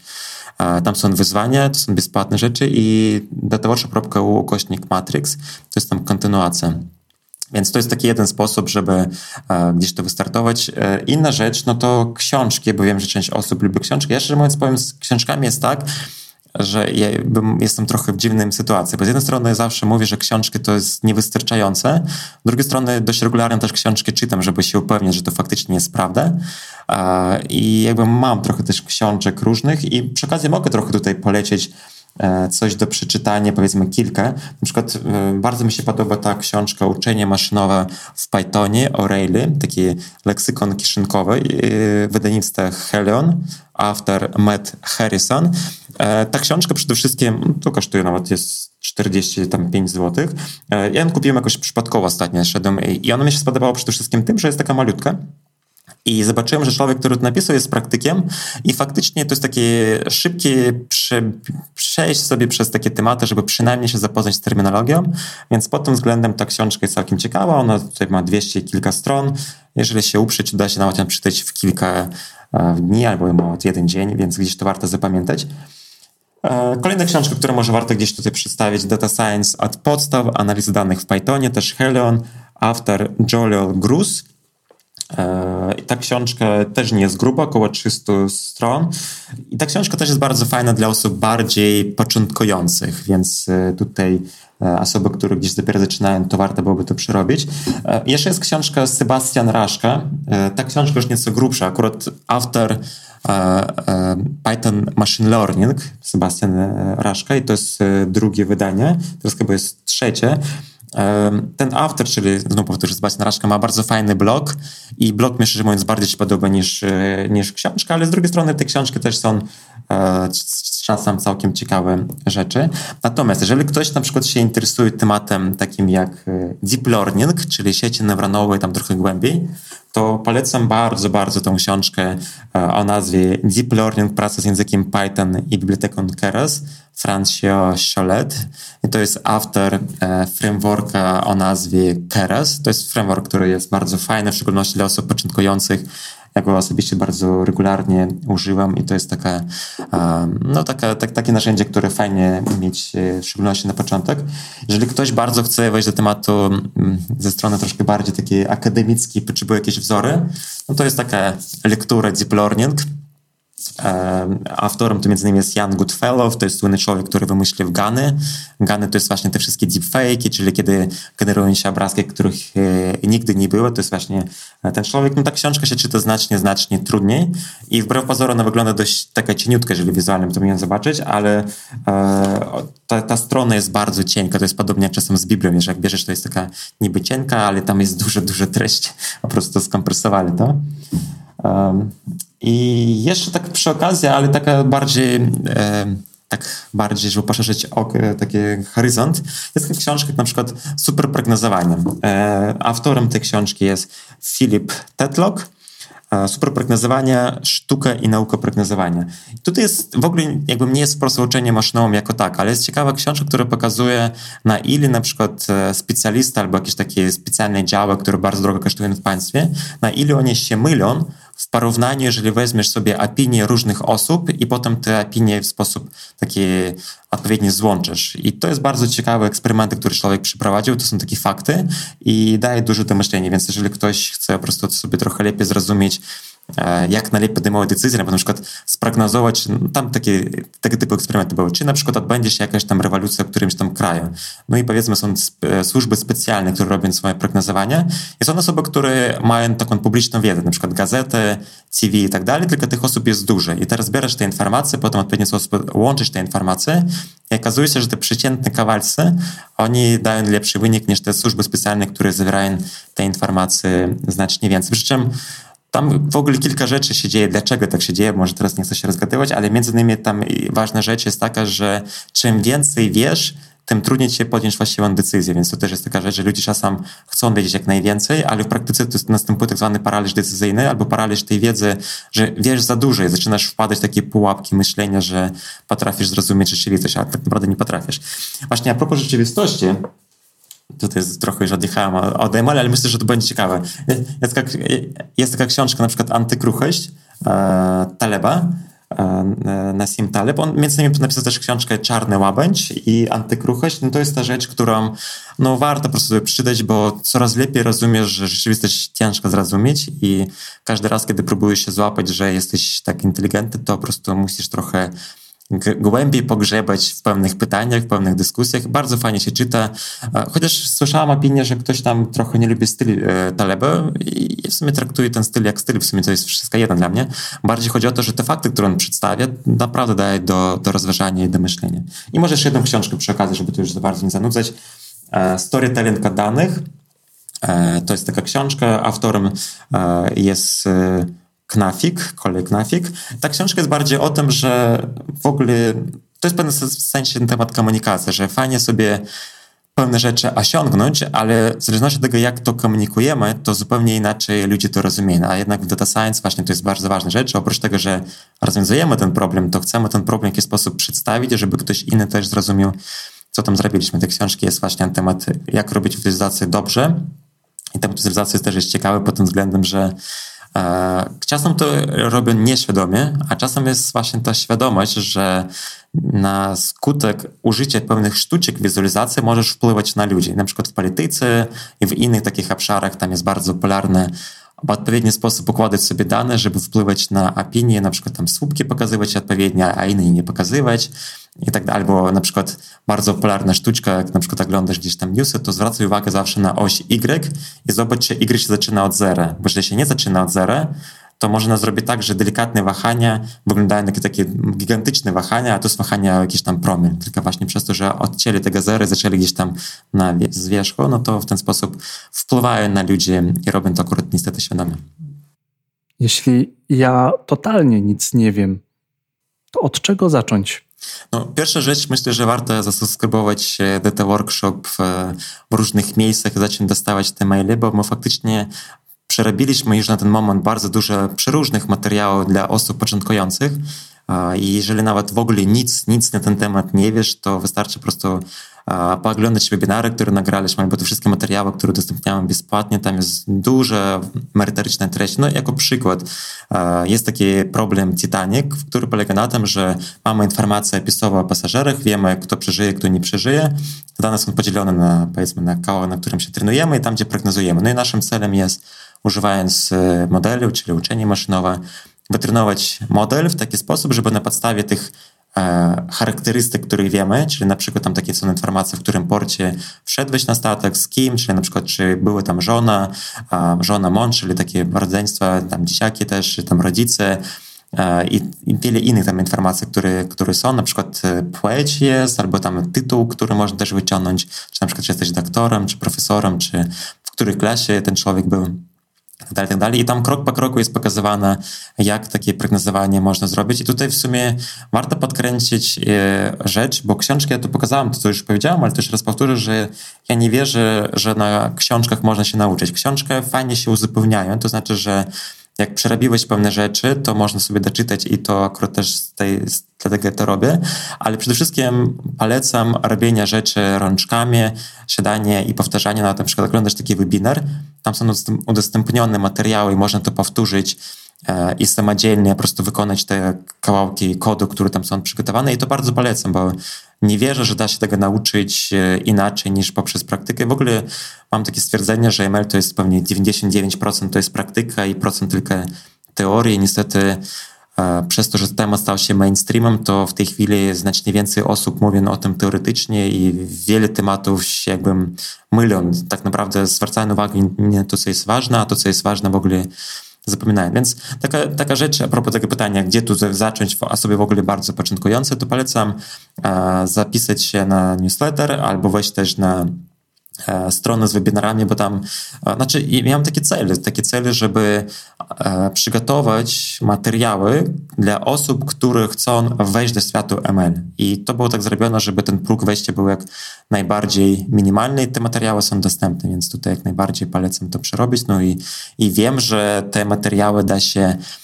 Tam są wyzwania, to są bezpłatne rzeczy i dataworkshop.eu kośnik matrix. To jest tam kontynuacja. Więc to jest taki jeden sposób, żeby e, gdzieś to wystartować. E, inna rzecz, no to książki, bo wiem, że część osób lubi książki. Ja szczerze mówiąc powiem, z książkami jest tak, że ja jestem trochę w dziwnym sytuacji, bo z jednej strony zawsze mówię, że książki to jest niewystarczające, z drugiej strony dość regularnie też książki czytam, żeby się upewnić, że to faktycznie jest prawda. I jakby mam trochę też książek różnych i przy okazji mogę trochę tutaj polecieć E, coś do przeczytania, powiedzmy kilka. Na przykład e, bardzo mi się podoba ta książka Uczenie maszynowe w Pythonie O'Reilly, taki leksykon kieszonkowy, e, wydawnictwa Helion, autor Matt Harrison. Ta książka przede wszystkim, to kosztuje nawet jest 45 zł. Ja ją kupiłem jakoś przypadkowo ostatnio, szedłem i ona mi się spodobała przede wszystkim tym, że jest taka malutka, i zobaczyłem, że człowiek, który to napisał, jest praktykiem i faktycznie to jest takie szybkie prze, przejść sobie przez takie tematy, żeby przynajmniej się zapoznać z terminologią, więc pod tym względem ta książka jest całkiem ciekawa, ona tutaj ma 200 kilka stron, jeżeli się uprzeć, uda się nawet ją przeczytać w kilka e, dni albo nawet jeden dzień, więc gdzieś to warto zapamiętać. E, kolejna książka, którą może warto gdzieś tutaj przedstawić, Data Science od podstaw, analizy danych w Pythonie, też Helion, autor Jolio Grus. E, ta książka też nie jest gruba, około 300 stron. I ta książka też jest bardzo fajna dla osób bardziej początkujących, więc e, tutaj e, osoby, które gdzieś dopiero zaczynają, to warto byłoby to przerobić. Jeszcze jest książka Sebastian Raszka. Ta książka już nieco grubsza. Akurat autor Python Machine Learning, Sebastian Raszka i to jest drugie wydanie, teraz chyba jest trzecie. Ten autor, czyli znowu powtórzę, Sebastian Raszka, ma bardzo fajny blog i blog mi szczerze mówiąc bardziej się podoba niż, e, niż książka, ale z drugiej strony te książki też są e, czasem całkiem ciekawe rzeczy. Natomiast jeżeli ktoś na przykład się interesuje tematem takim jak e, deep learning, czyli sieci neuronowe tam trochę głębiej, to polecam bardzo, bardzo tą książkę o nazwie Deep Learning, praca z językiem Python i biblioteką Keras Francio Cholet. I to jest autor e, frameworka o nazwie Keras. To jest framework, który jest bardzo fajny, w szczególności dla osób początkujących. Ja go osobiście bardzo regularnie używam i to jest taka, no taka, tak, takie narzędzie, które fajnie mieć, e, w szczególności na początek. Jeżeli ktoś bardzo chce wejść do tematu mm, ze strony troszkę bardziej takiej akademickiej, potrzebuje jakieś wzory, no to jest taka lektura deep learning, Autorem to między innymi jest Jan Goodfellow, to jest słynny człowiek, który wymyślił Gany. Gany to jest właśnie te wszystkie deepfake'i, czyli kiedy generują się obrazki, których e, nigdy nie było, to jest właśnie ten człowiek. No ta książka się czyta znacznie, znacznie trudniej i wbrew pozorom ona wygląda dość taka cieniutka, jeżeli wizualnie to miałem zobaczyć, ale e, ta, ta strona jest bardzo cienka, to jest podobnie jak czasem z Biblią, że jak bierzesz, to jest taka niby cienka, ale tam jest dużo, dużo treści, po prostu skompresowali to. I jeszcze tak przy okazji, ale taka bardziej, tak bardziej, żeby poszerzyć ok, taki horyzont, jest książka na przykład Super prognozowanie. E, autorem tej książki jest Philip Tetlock super prognozowania, sztukę i naukę prognozowania. Tutaj jest w ogóle jakby nie jest wprost uczenie maszynową jako tak, ale jest ciekawa książka, która pokazuje na ile na przykład e, specjalista albo jakieś takie specjalne działy, które bardzo drogo kosztują w państwie, na ile one się mylą w porównaniu, jeżeli weźmiesz sobie opinie różnych osób i potem te opinie w sposób taki odpowiednio złączysz. I to jest bardzo ciekawe eksperymenty, które człowiek przeprowadził, to są takie fakty i daje dużo do myślenia, więc jeżeli ktoś chce po prostu sobie trochę lepiej zrozumieć, jak najlepiej podejmować decyzje, na przykład sprognozować, no, tam takie, takie typy eksperymenty były, czy na przykład odbędzie się jakaś tam rewolucja w którymś tam kraju. No i powiedzmy są e, służby specjalne, które robią swoje prognozowania i są osoby, które mają taką publiczną wiedzę, na przykład gazety, TV i tak dalej, tylko tych osób jest dużo i teraz zbierasz te informacje, potem odpowiednio sposób łączysz te informacje i okazuje się, że te przeciętne kawalcy, oni dają lepszy wynik niż te służby specjalne, które zawierają te informacje znacznie więcej. Przy czym tam w ogóle kilka rzeczy się dzieje. Dlaczego tak się dzieje? Może teraz nie chcę się rozgadywać, ale między innymi tam ważna rzecz jest taka, że czym więcej wiesz, tym trudniej ci się podjąć właściwą decyzję, więc to też jest taka rzecz, że ludzie czasem chcą wiedzieć jak najwięcej, ale w praktyce to następuje tak zwany paraliż decyzyjny albo paraliż tej wiedzy, że wiesz za dużo i zaczynasz wpadać w takie pułapki myślenia, że potrafisz zrozumieć rzeczywistość, a tak naprawdę nie potrafisz. Właśnie a propos rzeczywistości, tutaj trochę już odjechałem od ale myślę, że to będzie ciekawe. Jest taka, jest taka książka, na przykład Antykruchość e, Taleba. Nassim Taleb. On między innymi napisał też książkę Czarny Łabędź i Antykruchość. No to jest ta rzecz, którą no, warto po prostu sobie przeczytać, bo coraz lepiej rozumiesz, że rzeczywistość ciężko zrozumieć i każdy raz, kiedy próbujesz się złapać, że jesteś tak inteligentny, to po prostu musisz trochę głębiej pogrzebać w pewnych pytaniach, w pewnych dyskusjach. Bardzo fajnie się czyta. Chociaż słyszałam opinię, że ktoś tam trochę nie lubi styl e, Taleba i w sumie traktuje ten styl jak styl, w sumie to jest wszystko jeden dla mnie. Bardziej chodzi o to, że te fakty, które on przedstawia, naprawdę daje do, do rozważania i do myślenia. I może jeszcze jedną książkę przy okazji, żeby to już za bardzo nie zanudzać. E, Storytelling danych. E, to jest taka książka, autorem jest Knafik, kolej Knafik. Ta książka jest bardziej o tym, że w ogóle to jest w pewnym sensie ten temat komunikacji, że fajnie sobie pewne rzeczy osiągnąć, ale w zależności od tego, jak to komunikujemy, to zupełnie inaczej ludzie to rozumieją. A jednak w data science właśnie to jest bardzo ważna rzecz. Oprócz tego, że rozwiązujemy ten problem, to chcemy ten problem w jakiś sposób przedstawić, żeby ktoś inny też zrozumiał, co tam zrobiliśmy. Te książki jest właśnie na temat, jak robić utylizację dobrze. I temat utylizacji też jest ciekawy pod tym względem, że czasem to robią nieświadomie, a czasem jest właśnie ta świadomość, że na skutek użycia pewnych sztuczek wizualizacji możesz wpływać na ludzi. Na przykład w polityce i w innych takich obszarach tam jest bardzo popularne w odpowiedni sposób układać sobie dane, żeby wpływać na opinię, na przykład tam słupki pokazywać odpowiednio, a inne nie pokazywać i tak dalej. Albo na przykład bardzo popularna sztuczka, jak na przykład oglądasz gdzieś tam newsy, to zwracaj uwagę zawsze na oś Y i zobacz, czy Y się zaczyna od zera. Bo jeżeli się nie zaczyna od zera, to można zrobić tak, że delikatne wahania wyglądają jak takie gigantyczne wahania, a to jest wahania jakiś tam promil. Tylko właśnie przez to, że odcięli tego zera, zaczęli gdzieś tam na z wierzchu, no to w ten sposób wpływają na ludzi i robią to akurat niestety świadomie. Jeśli ja totalnie nic nie wiem, to od czego zacząć? No, pierwsza rzecz, myślę, że warto zasubskrybować DT Workshop w, w różnych miejscach, zacząć dostawać te maile, bo my faktycznie przerobiliśmy już na ten moment bardzo dużo przeróżnych materiałów dla osób początkujących. I jeżeli nawet w ogóle nic, nic na ten temat nie wiesz, to wystarczy po prostu pooglądać webinary, które nagraliśmy, albo te wszystkie materiały, które udostępniamy bezpłatnie. Tam jest duża merytoryczna treść. No, jako przykład, jest taki problem Titanic, który polega na tym, że mamy informację opisową o pasażerach, wiemy, kto przeżyje, kto nie przeżyje. Dane są podzielone na, powiedzmy, na koło, na którym się trenujemy i tam, gdzie prognozujemy. No i naszym celem jest, używając e, modelu, czyli uczenie maszynowe, wytrenować model w taki sposób, żeby na podstawie tych e, charakterystyk, których wiemy, czyli na przykład tam takie są informacje, w którym porcie wszedłeś na statek, z kim, czyli na przykład czy były tam żona, żona mąż, czyli takie rodzeństwa, tam dzieciaki też, czy tam rodzice, e, i, i wiele innych tam informacji, które, które są, na przykład płeć jest, albo tam tytuł, który można też wyciągnąć, czy na przykład czy jesteś doktorem, czy profesorem, czy w której klasie ten człowiek był tak dalej, tak dalej. I tam krok po kroku jest pokazywane, jak takie prognozowanie można zrobić. I tutaj w sumie warto podkręcić e, rzecz, bo książki, ja tu pokazałem to, co już powiedziałem, ale też raz powtórzę, że ja nie wierzę, że na książkach można się nauczyć. Książki fajnie się uzupełniają, to znaczy, że jak przerobiłeś pewne rzeczy, to można sobie doczytać i to akurat też z tej, dlatego to robię, ale przede wszystkim polecam robienie rzeczy rączkami, siadanie i powtarzanie, no, na przykład oglądasz taki webinar, tam są udostępnione materiały i można to powtórzyć i samodzielnie po prostu wykonać te kawałki kodu, które tam są przygotowane i to bardzo polecam, bo nie wierzę, że da się tego nauczyć e, inaczej niż poprzez praktykę. W ogóle mam takie stwierdzenie, że ML to jest pewnie 99% to jest praktyka i procent tylko teorii. Niestety e, przez to, że temat stał się mainstreamem, to w tej chwili znacznie więcej osób mówi o tym teoretycznie i wiele tematów się jakby mylą. Tak naprawdę zwracają uwagę nie to, co jest ważne, a to, co jest ważne w ogóle zapominają. Więc taka, taka rzecz a propos tego pytania, gdzie tu zacząć w osobie w ogóle bardzo początkujące, to polecam e, zapisać się na newsletter albo wejść też na stronę z webinarami, bo tam, e, znaczy miałem takie cele, takie cele, żeby e, przygotować materiały dla osób, które chcą wejść do świata ML. I to było tak zrobione, żeby ten próg wejścia był jak najbardziej minimalny i te materiały są dostępne, więc tutaj jak najbardziej polecam to przerobić. No i, i wiem, że te materiały da się E,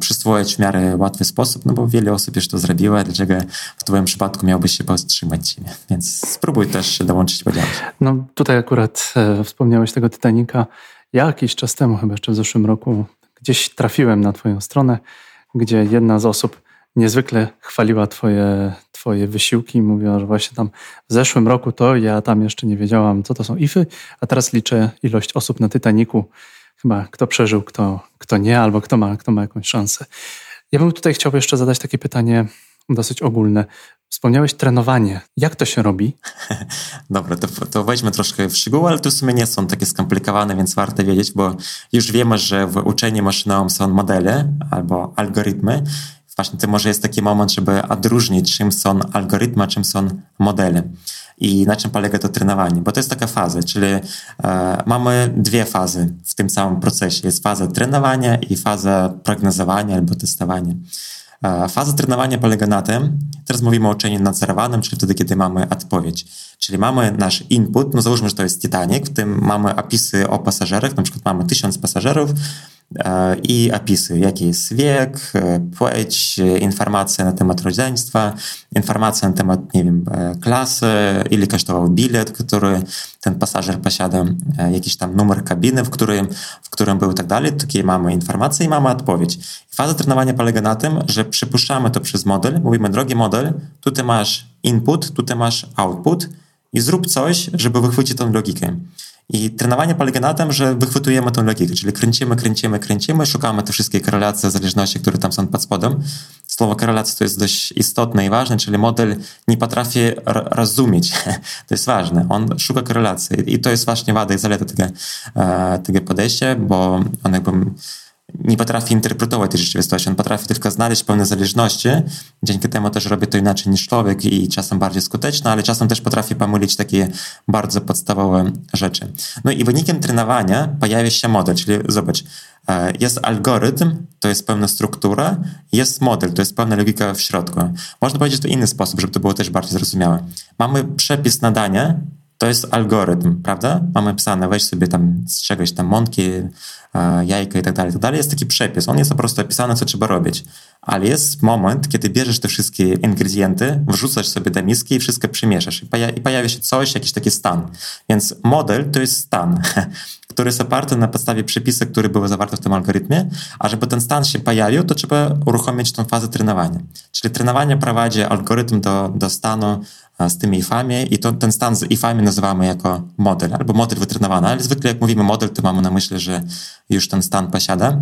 przyswoić w miarę łatwy sposób, no bo wiele osób już to zrobiło, dlaczego w twoim przypadku miałbyś się powstrzymać. Więc spróbuj też dołączyć do działania. No tutaj akurat e, wspomniałeś tego Titanica. Ja jakiś czas temu, chyba jeszcze w zeszłym roku, gdzieś trafiłem na twoją stronę, gdzie jedna z osób niezwykle chwaliła twoje, twoje wysiłki. Mówiła, że właśnie tam w zeszłym roku to ja tam jeszcze nie wiedziałam, co to są ify, a teraz liczę ilość osób na Titaniku. Chyba kto przeżył, kto, kto nie, albo kto ma, kto ma jakąś szansę. Ja bym tutaj chciał jeszcze zadać takie pytanie dosyć ogólne. Wspomniałeś trenowanie. Jak to się robi? Dobra, to, to weźmy troszkę w szczegóły, ale to w sumie nie są takie skomplikowane, więc warto wiedzieć, bo już wiemy, że w uczeniu maszynowym są modele albo algorytmy. Właśnie to może jest taki moment, żeby odróżnić, czym są algorytmy, a czym są modele i na czym polega to trenowanie, bo to jest taka faza, czyli e, mamy dwie fazy w tym samym procesie. Jest faza trenowania i faza prognozowania albo testowania. E, faza trenowania polega na tym, teraz mówimy o uczeniu nadzorowanym, czyli wtedy, kiedy mamy odpowiedź. Czyli mamy nasz input, no załóżmy, że to jest Titanic, w tym mamy opisy o pasażerach, na przykład mamy tysiąc pasażerów, i opisy, jaki jest wiek, płeć, informacje na temat rodzeństwa, informacje na temat, nie wiem, klasy, ile kosztował bilet, który ten pasażer posiada, jakiś tam numer kabiny, w którym, w którym był i tak dalej. Takie mamy informacje i mamy odpowiedź. Faza trenowania polega na tym, że przypuszczamy to przez model, mówimy, drogi model, tutaj masz input, tutaj masz output i zrób coś, żeby wychwycić tą logikę. I trenowanie polega na tym, że wychwytujemy tą logikę, czyli kręcimy, kręcimy, kręcimy, szukamy te wszystkie korelacje, zależności, które tam są pod spodem. Słowo korelacja to jest dość istotne i ważne, czyli model nie potrafi rozumieć. to jest ważne. On szuka korelacji i to jest właśnie wada i zaleta tego, e, tego podejścia, bo on jakby nie potrafi interpretować tej rzeczywistości, on potrafi tylko znaleźć pewne zależności, dzięki temu też robi to inaczej niż człowiek i czasem bardziej skuteczne, ale czasem też potrafi pomylić takie bardzo podstawowe rzeczy. No i wynikiem trenowania pojawia się model, czyli zobacz, e, jest algorytm, to jest pewna struktura, jest model, to jest pewna logika w środku. Można powiedzieć to inny sposób, żeby to było też bardziej zrozumiałe. Mamy przepis na danie, to jest algorytm, prawda? Mamy pisane, weź sobie tam z czegoś tam mąki, e, jajka i tak dalej, tak dalej. Jest taki przepis, on jest po prostu opisany, co trzeba robić. Ale jest moment, kiedy bierzesz te wszystkie ingredienty, wrzucasz sobie do miski i wszystko przymieszasz. I, poja i pojawia się coś, jakiś taki stan. Więc model to jest stan, który jest oparty na podstawie przepisu, który był zawarty w tym algorytmie, a żeby ten stan się pojawił, to trzeba uruchomić tą fazę trenowania. Czyli trenowanie prowadzi algorytm do, do stanu z tymi ifami i to, ten stan z ifami nazywamy jako model albo model wytrenowany, ale zwykle jak mówimy model, to mamy na myśli, że już ten stan posiada.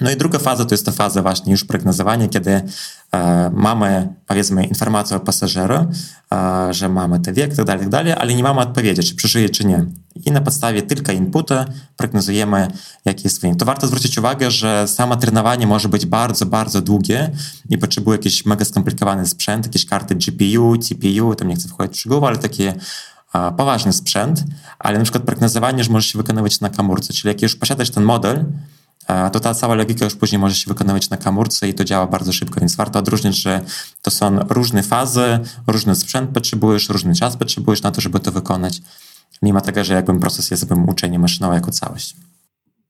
No i druga faza to jest ta faza właśnie już prognozowania, kiedy e, mamy powiedzmy informację o pasażerze, e, że mamy ten wiek, tak dalej, tak dalej, ale nie mamy odpowiedzi, czy przeżyje, czy nie. I na podstawie tylko inputu prognozujemy, jaki jest wynik. To warto zwrócić uwagę, że samo trenowanie może być bardzo, bardzo długie i potrzebuje jakiś mega skomplikowany sprzęt, jakieś karty GPU, CPU, tam nie chcę wchodzić w szczegóły, ale takie poważny sprzęt, ale na przykład prognozowanie już może się wykonywać na komórce, czyli jak już posiadasz ten model, to ta cała logika już później może się wykonywać na komórce i to działa bardzo szybko, więc warto odróżnić, że to są różne fazy, różny sprzęt potrzebujesz, różny czas potrzebujesz na to, żeby to wykonać, mimo tego, że jakby proces jest jakby uczenie maszynowe jako całość.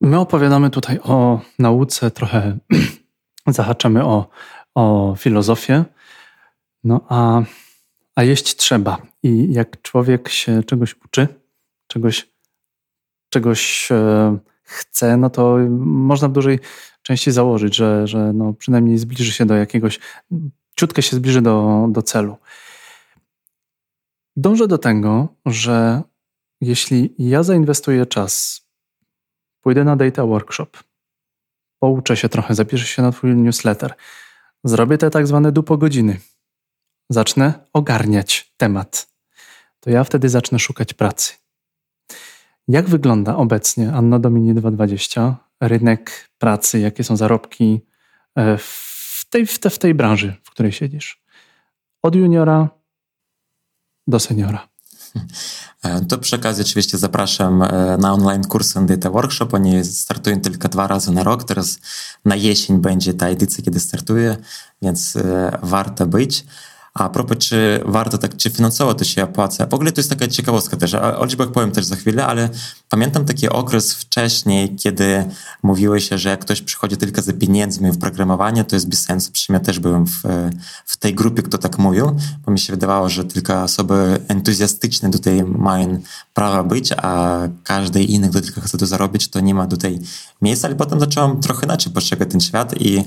My opowiadamy tutaj o nauce, trochę zahaczamy o, o filozofię, no a, a jeść trzeba. I jak człowiek się czegoś uczy, czegoś, czegoś e, chce, no to można w dużej części założyć, że, że no przynajmniej zbliży się do jakiegoś, ciutkę się zbliży do, do celu. Dążę do tego, że jeśli ja zainwestuję czas, pójdę na data workshop, pouczę się trochę, zapiszę się na Twój newsletter, zrobię te tak zwane dupo godziny, zacznę ogarniać temat, to ja wtedy zacznę szukać pracy. Jak wygląda obecnie Anno Domini 220, rynek pracy, jakie są zarobki e, w tej, w, te, w tej branży, w której siedzisz? Od juniora do seniora. E, to przy okazji oczywiście zapraszam e, na online kursy Data Workshop. Oni startują tylko dwa razy na rok. Teraz na jesień będzie ta edycja, kiedy startuje, więc warto być. A propos, czy warto tak, czy finansowo to się opłaca? W ogóle to jest taka ciekawostka też, o liczbach powiem też za chwilę, ale pamiętam taki okres wcześniej, kiedy mówiło się, że jak ktoś przychodzi tylko za pieniędzmi w programowanie, to jest bez sensu. Ja też byłem w, w tej grupie, kto tak mówił, bo mi się wydawało, że tylko osoby entuzjastyczne tutaj mają prawo być, a każdy inny, kto tylko chce to zarobić, to nie ma tutaj miejsca, ale potem zacząłem trochę inaczej postrzegać ten świat i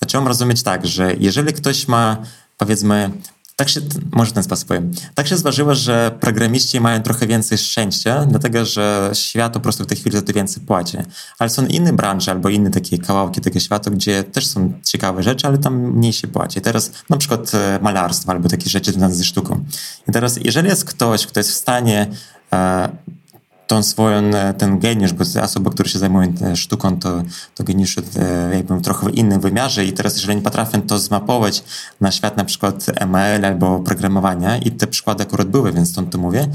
zacząłem rozumieć tak, że jeżeli ktoś ma powiedzmy tak się, może ten sposób powiem. Tak się zdarzyło, że programiści mają trochę więcej szczęścia, dlatego że świat po prostu w tej chwili za to więcej płaci. Ale są inne branże albo inne takie kawałki tego świata, gdzie też są ciekawe rzeczy, ale tam mniej się płaci. Teraz na przykład e, malarstwo albo takie rzeczy związane ze sztuką. I teraz, jeżeli jest ktoś, kto jest w stanie e, tą swoją, e, ten geniusz, bo osoba, która się zajmuje e, sztuką, to, to geniusz e, jakby trochę w innym wymiarze. I teraz jeżeli nie potrafię to zmapować na świat na przykład ML albo programowania i te przykłady akurat były, więc stąd to mówię,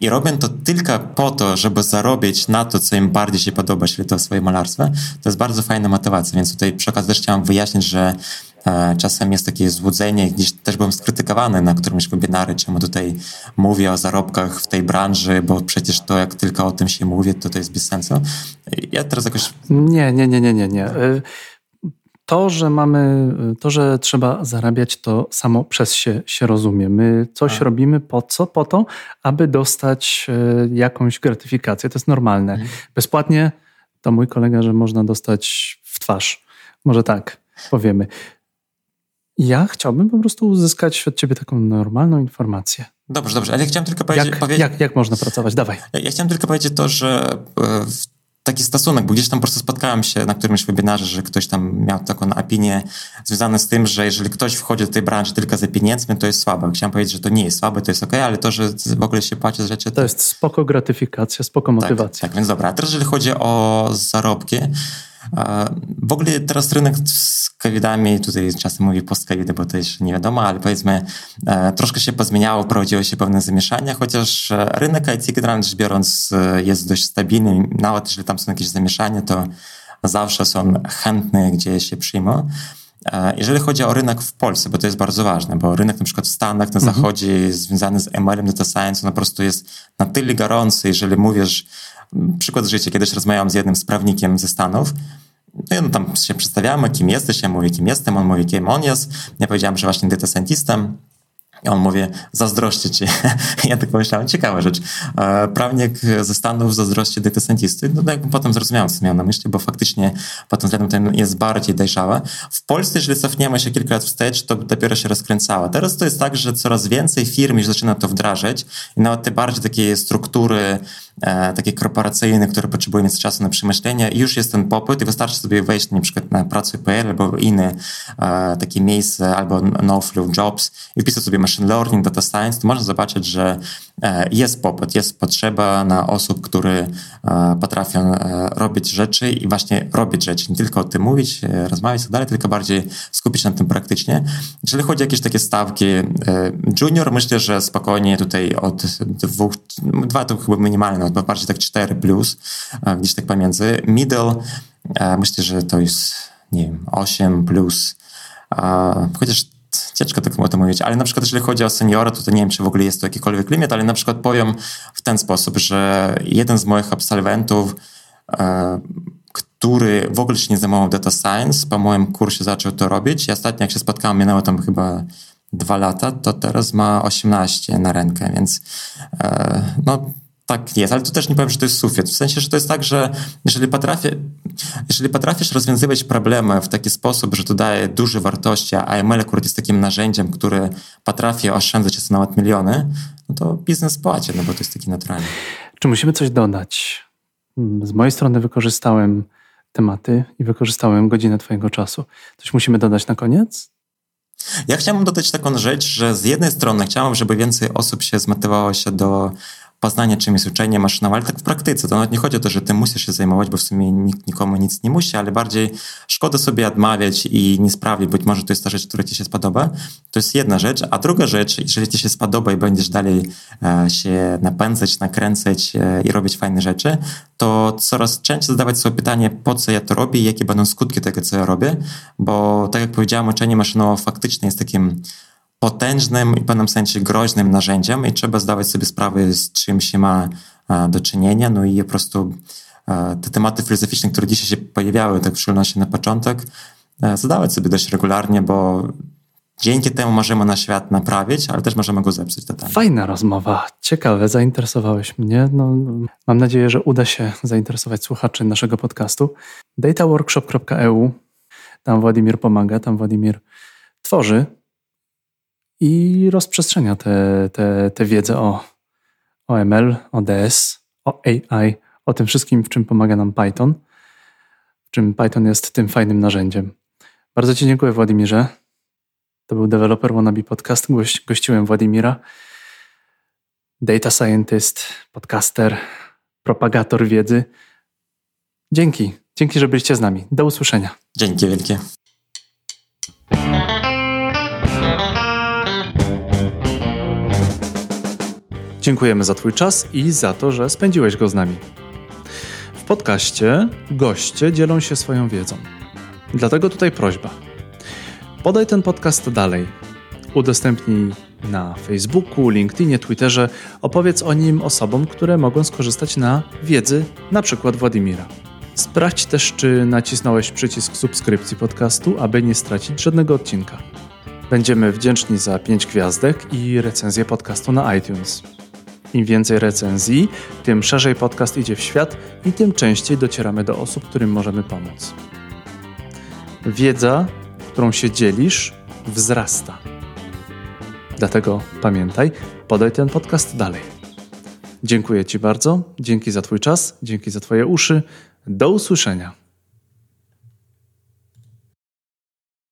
i robią to tylko po to, żeby zarobić na to, co im bardziej się podoba, czyli to swoje malarstwo, to jest bardzo fajna motywacja. Więc tutaj przy okazji też chciałam wyjaśnić, że e, czasem jest takie złudzenie, gdzieś też byłem skrytykowany na którymś webinarze, czemu tutaj mówię o zarobkach w tej branży, bo przecież to jak tylko o tym się mówi, to to jest bez sensu. Ja teraz jakoś... Nie, nie, nie, nie, nie, nie. To, że mamy, to, że trzeba zarabiać, to samo przez się, się rozumie. My coś A. Tak. robimy po co? Po to, aby dostać e, jakąś gratyfikację. To jest normalne. Mhm. Bezpłatnie to mój kolega, że można dostać w twarz. Może tak powiemy. Ja chciałbym po prostu uzyskać od ciebie taką normalną informację. Dobrze, dobrze, ale ja chciałem tylko powiedzieć... Jak, powiedzieć, jak, jak można pracować? Dawaj. Ja, ja chciałem tylko powiedzieć to, że e, w taki stosunek, bo gdzieś tam po prostu spotkałem się na którymś webinarze, że ktoś tam miał taką opinię związaną z tym, że jeżeli ktoś wchodzi do tej branży tylko za pieniędzmi, to jest słabe. Chciałem powiedzieć, że to nie jest słabe, to jest ok, ale to, że w ogóle się płaci za rzeczy... To, to jest spoko gratyfikacja, spoko tak, motywacja. Tak, tak, więc dobra. A teraz jeżeli chodzi o zarobki, w ogóle teraz rynek z covidami, tutaj czasem mówię post covid bo to jeszcze nie wiadomo, ale powiedzmy e, troszkę się pozmieniało, wprowadziło się pewne zamieszania, chociaż e, rynek IT generalnie rzecz biorąc e, jest dość stabilny, nawet jeżeli tam są jakieś zamieszania, to zawsze są chętne, gdzie się przyjmą. Jeżeli chodzi o rynek w Polsce, bo to jest bardzo ważne, bo rynek na przykład w Stanach, na mhm. Zachodzie związany z ML-em, data science, on po prostu jest na tyle gorący, jeżeli mówisz, Przykład życia. Kiedyś rozmawiałem z jednym sprawnikiem ze Stanów. No i on tam się przedstawiamy, kim jesteś, ja mówię, kim jestem, on mówi, kim on jest. Ja powiedziałem, że właśnie data scientistem. I on mówi, zazdroszczę ci. ja tak pomyślałem, ciekawa rzecz. E, prawnik ze Stanów zazdrości data scientisty. No jakby potem zrozumiałem, co miał na myśli, bo faktycznie pod tym względem ten jest bardziej dojrzała. W Polsce, jeżeli cofniemy się kilka lat wstecz, to dopiero się rozkręcała. Teraz to jest tak, że coraz więcej firm już zaczyna to wdrażać i nawet te bardziej takie struktury takie korporacyjne, które potrzebują więcej czasu na przemyślenie. I już jest ten popyt i wystarczy sobie wejść na przykład na pracuj.pl albo inne e, takie miejsce albo no-flow jobs i wpisać sobie machine learning, data science, to można zobaczyć, że e, jest popyt, jest potrzeba na osób, które e, potrafią e, robić rzeczy i właśnie robić rzeczy, nie tylko o tym mówić, rozmawiać i tak dalej, tylko bardziej skupić się na tym praktycznie. Jeżeli chodzi o jakieś takie stawki junior, myślę, że spokojnie tutaj od dwóch, dwa to chyba minimalne, no, bardziej tak cztery plus, gdzieś tak pomiędzy. Middle, myślę, że to jest, nie wiem, 8 plus, chociaż ciężko tak o tym mówić, ale na przykład jeżeli chodzi o seniora, to, to nie wiem, czy w ogóle jest to jakikolwiek limit, ale na przykład powiem w ten sposób, że jeden z moich absolwentów, e, który w ogóle się nie zajmował data science, po moim kursie zaczął to robić i ostatnio jak się spotkałem, minęło tam chyba dwa lata, to teraz ma 18 na rękę, więc e, no tak jest, ale tu też nie powiem, że to jest sufit. W sensie, że to jest tak, że jeżeli, potrafię, jeżeli potrafisz rozwiązywać problemy w taki sposób, że to daje duże wartości, a ML akurat jest takim narzędziem, które potrafi oszczędzać nawet miliony, no to biznes płaci, no bo to jest taki naturalny. Czy musimy coś dodać? Z mojej strony wykorzystałem tematy i wykorzystałem godzinę Twojego czasu. Coś musimy dodać na koniec? Ja chciałbym dodać taką rzecz, że z jednej strony chciałbym, żeby więcej osób się zmotywowało się do poznanie, czym jest uczenie maszynowe, ale tak w praktyce. To nawet nie chodzi o to, że ty musisz się zajmować, bo w sumie nikt nikomu nic nie musi, ale bardziej szkoda sobie odmawiać i nie sprawić. Być może to jest ta rzecz, która ci się spodoba. To jest jedna rzecz. A druga rzecz, jeżeli ci się spodoba i będziesz dalej e, się napędzać, nakręcać e, i robić fajne rzeczy, to coraz częściej zadawać sobie pytanie, po co ja to robię i jakie będą skutki tego, co ja robię, bo tak jak powiedziałem, uczenie maszynowe faktycznie jest takim potężnym i w pewnym sensie groźnym narzędziem i trzeba zdawać sobie sprawę, z czym się ma do czynienia. No i po prostu te tematy filozoficzne, które dzisiaj się pojawiały, tak w szczególności na początek, zadawać sobie dość regularnie, bo dzięki temu możemy na świat naprawić, ale też możemy go zepsuć totalnie. Fajna rozmowa, ciekawe, zainteresowałeś mnie. No, mam nadzieję, że uda się zainteresować słuchaczy naszego podcastu. dataworkshop.eu Tam Władimir pomaga, tam Władimir tworzy i rozprzestrzenia tę te, te, te wiedzę o, o ML, o DS, o AI, o tym wszystkim, w czym pomaga nam Python, w czym Python jest tym fajnym narzędziem. Bardzo Ci dziękuję, Władimirze. To był Developer Wannabe Podcast. Goś, gościłem Władimira, data scientist, podcaster, propagator wiedzy. Dzięki. Dzięki, że byliście z nami. Do usłyszenia. Dzięki wielkie. Dziękujemy za Twój czas i za to, że spędziłeś go z nami. W podcaście goście dzielą się swoją wiedzą. Dlatego tutaj prośba. Podaj ten podcast dalej. Udostępnij na Facebooku, LinkedInie, Twitterze. Opowiedz o nim osobom, które mogą skorzystać na wiedzy, na przykład Władimira. Sprawdź też, czy nacisnąłeś przycisk subskrypcji podcastu, aby nie stracić żadnego odcinka. Będziemy wdzięczni za 5 gwiazdek i recenzję podcastu na iTunes. Im więcej recenzji, tym szerzej podcast idzie w świat i tym częściej docieramy do osób, którym możemy pomóc. Wiedza, którą się dzielisz, wzrasta. Dlatego pamiętaj, podaj ten podcast dalej. Dziękuję Ci bardzo, dzięki za Twój czas, dzięki za Twoje uszy. Do usłyszenia.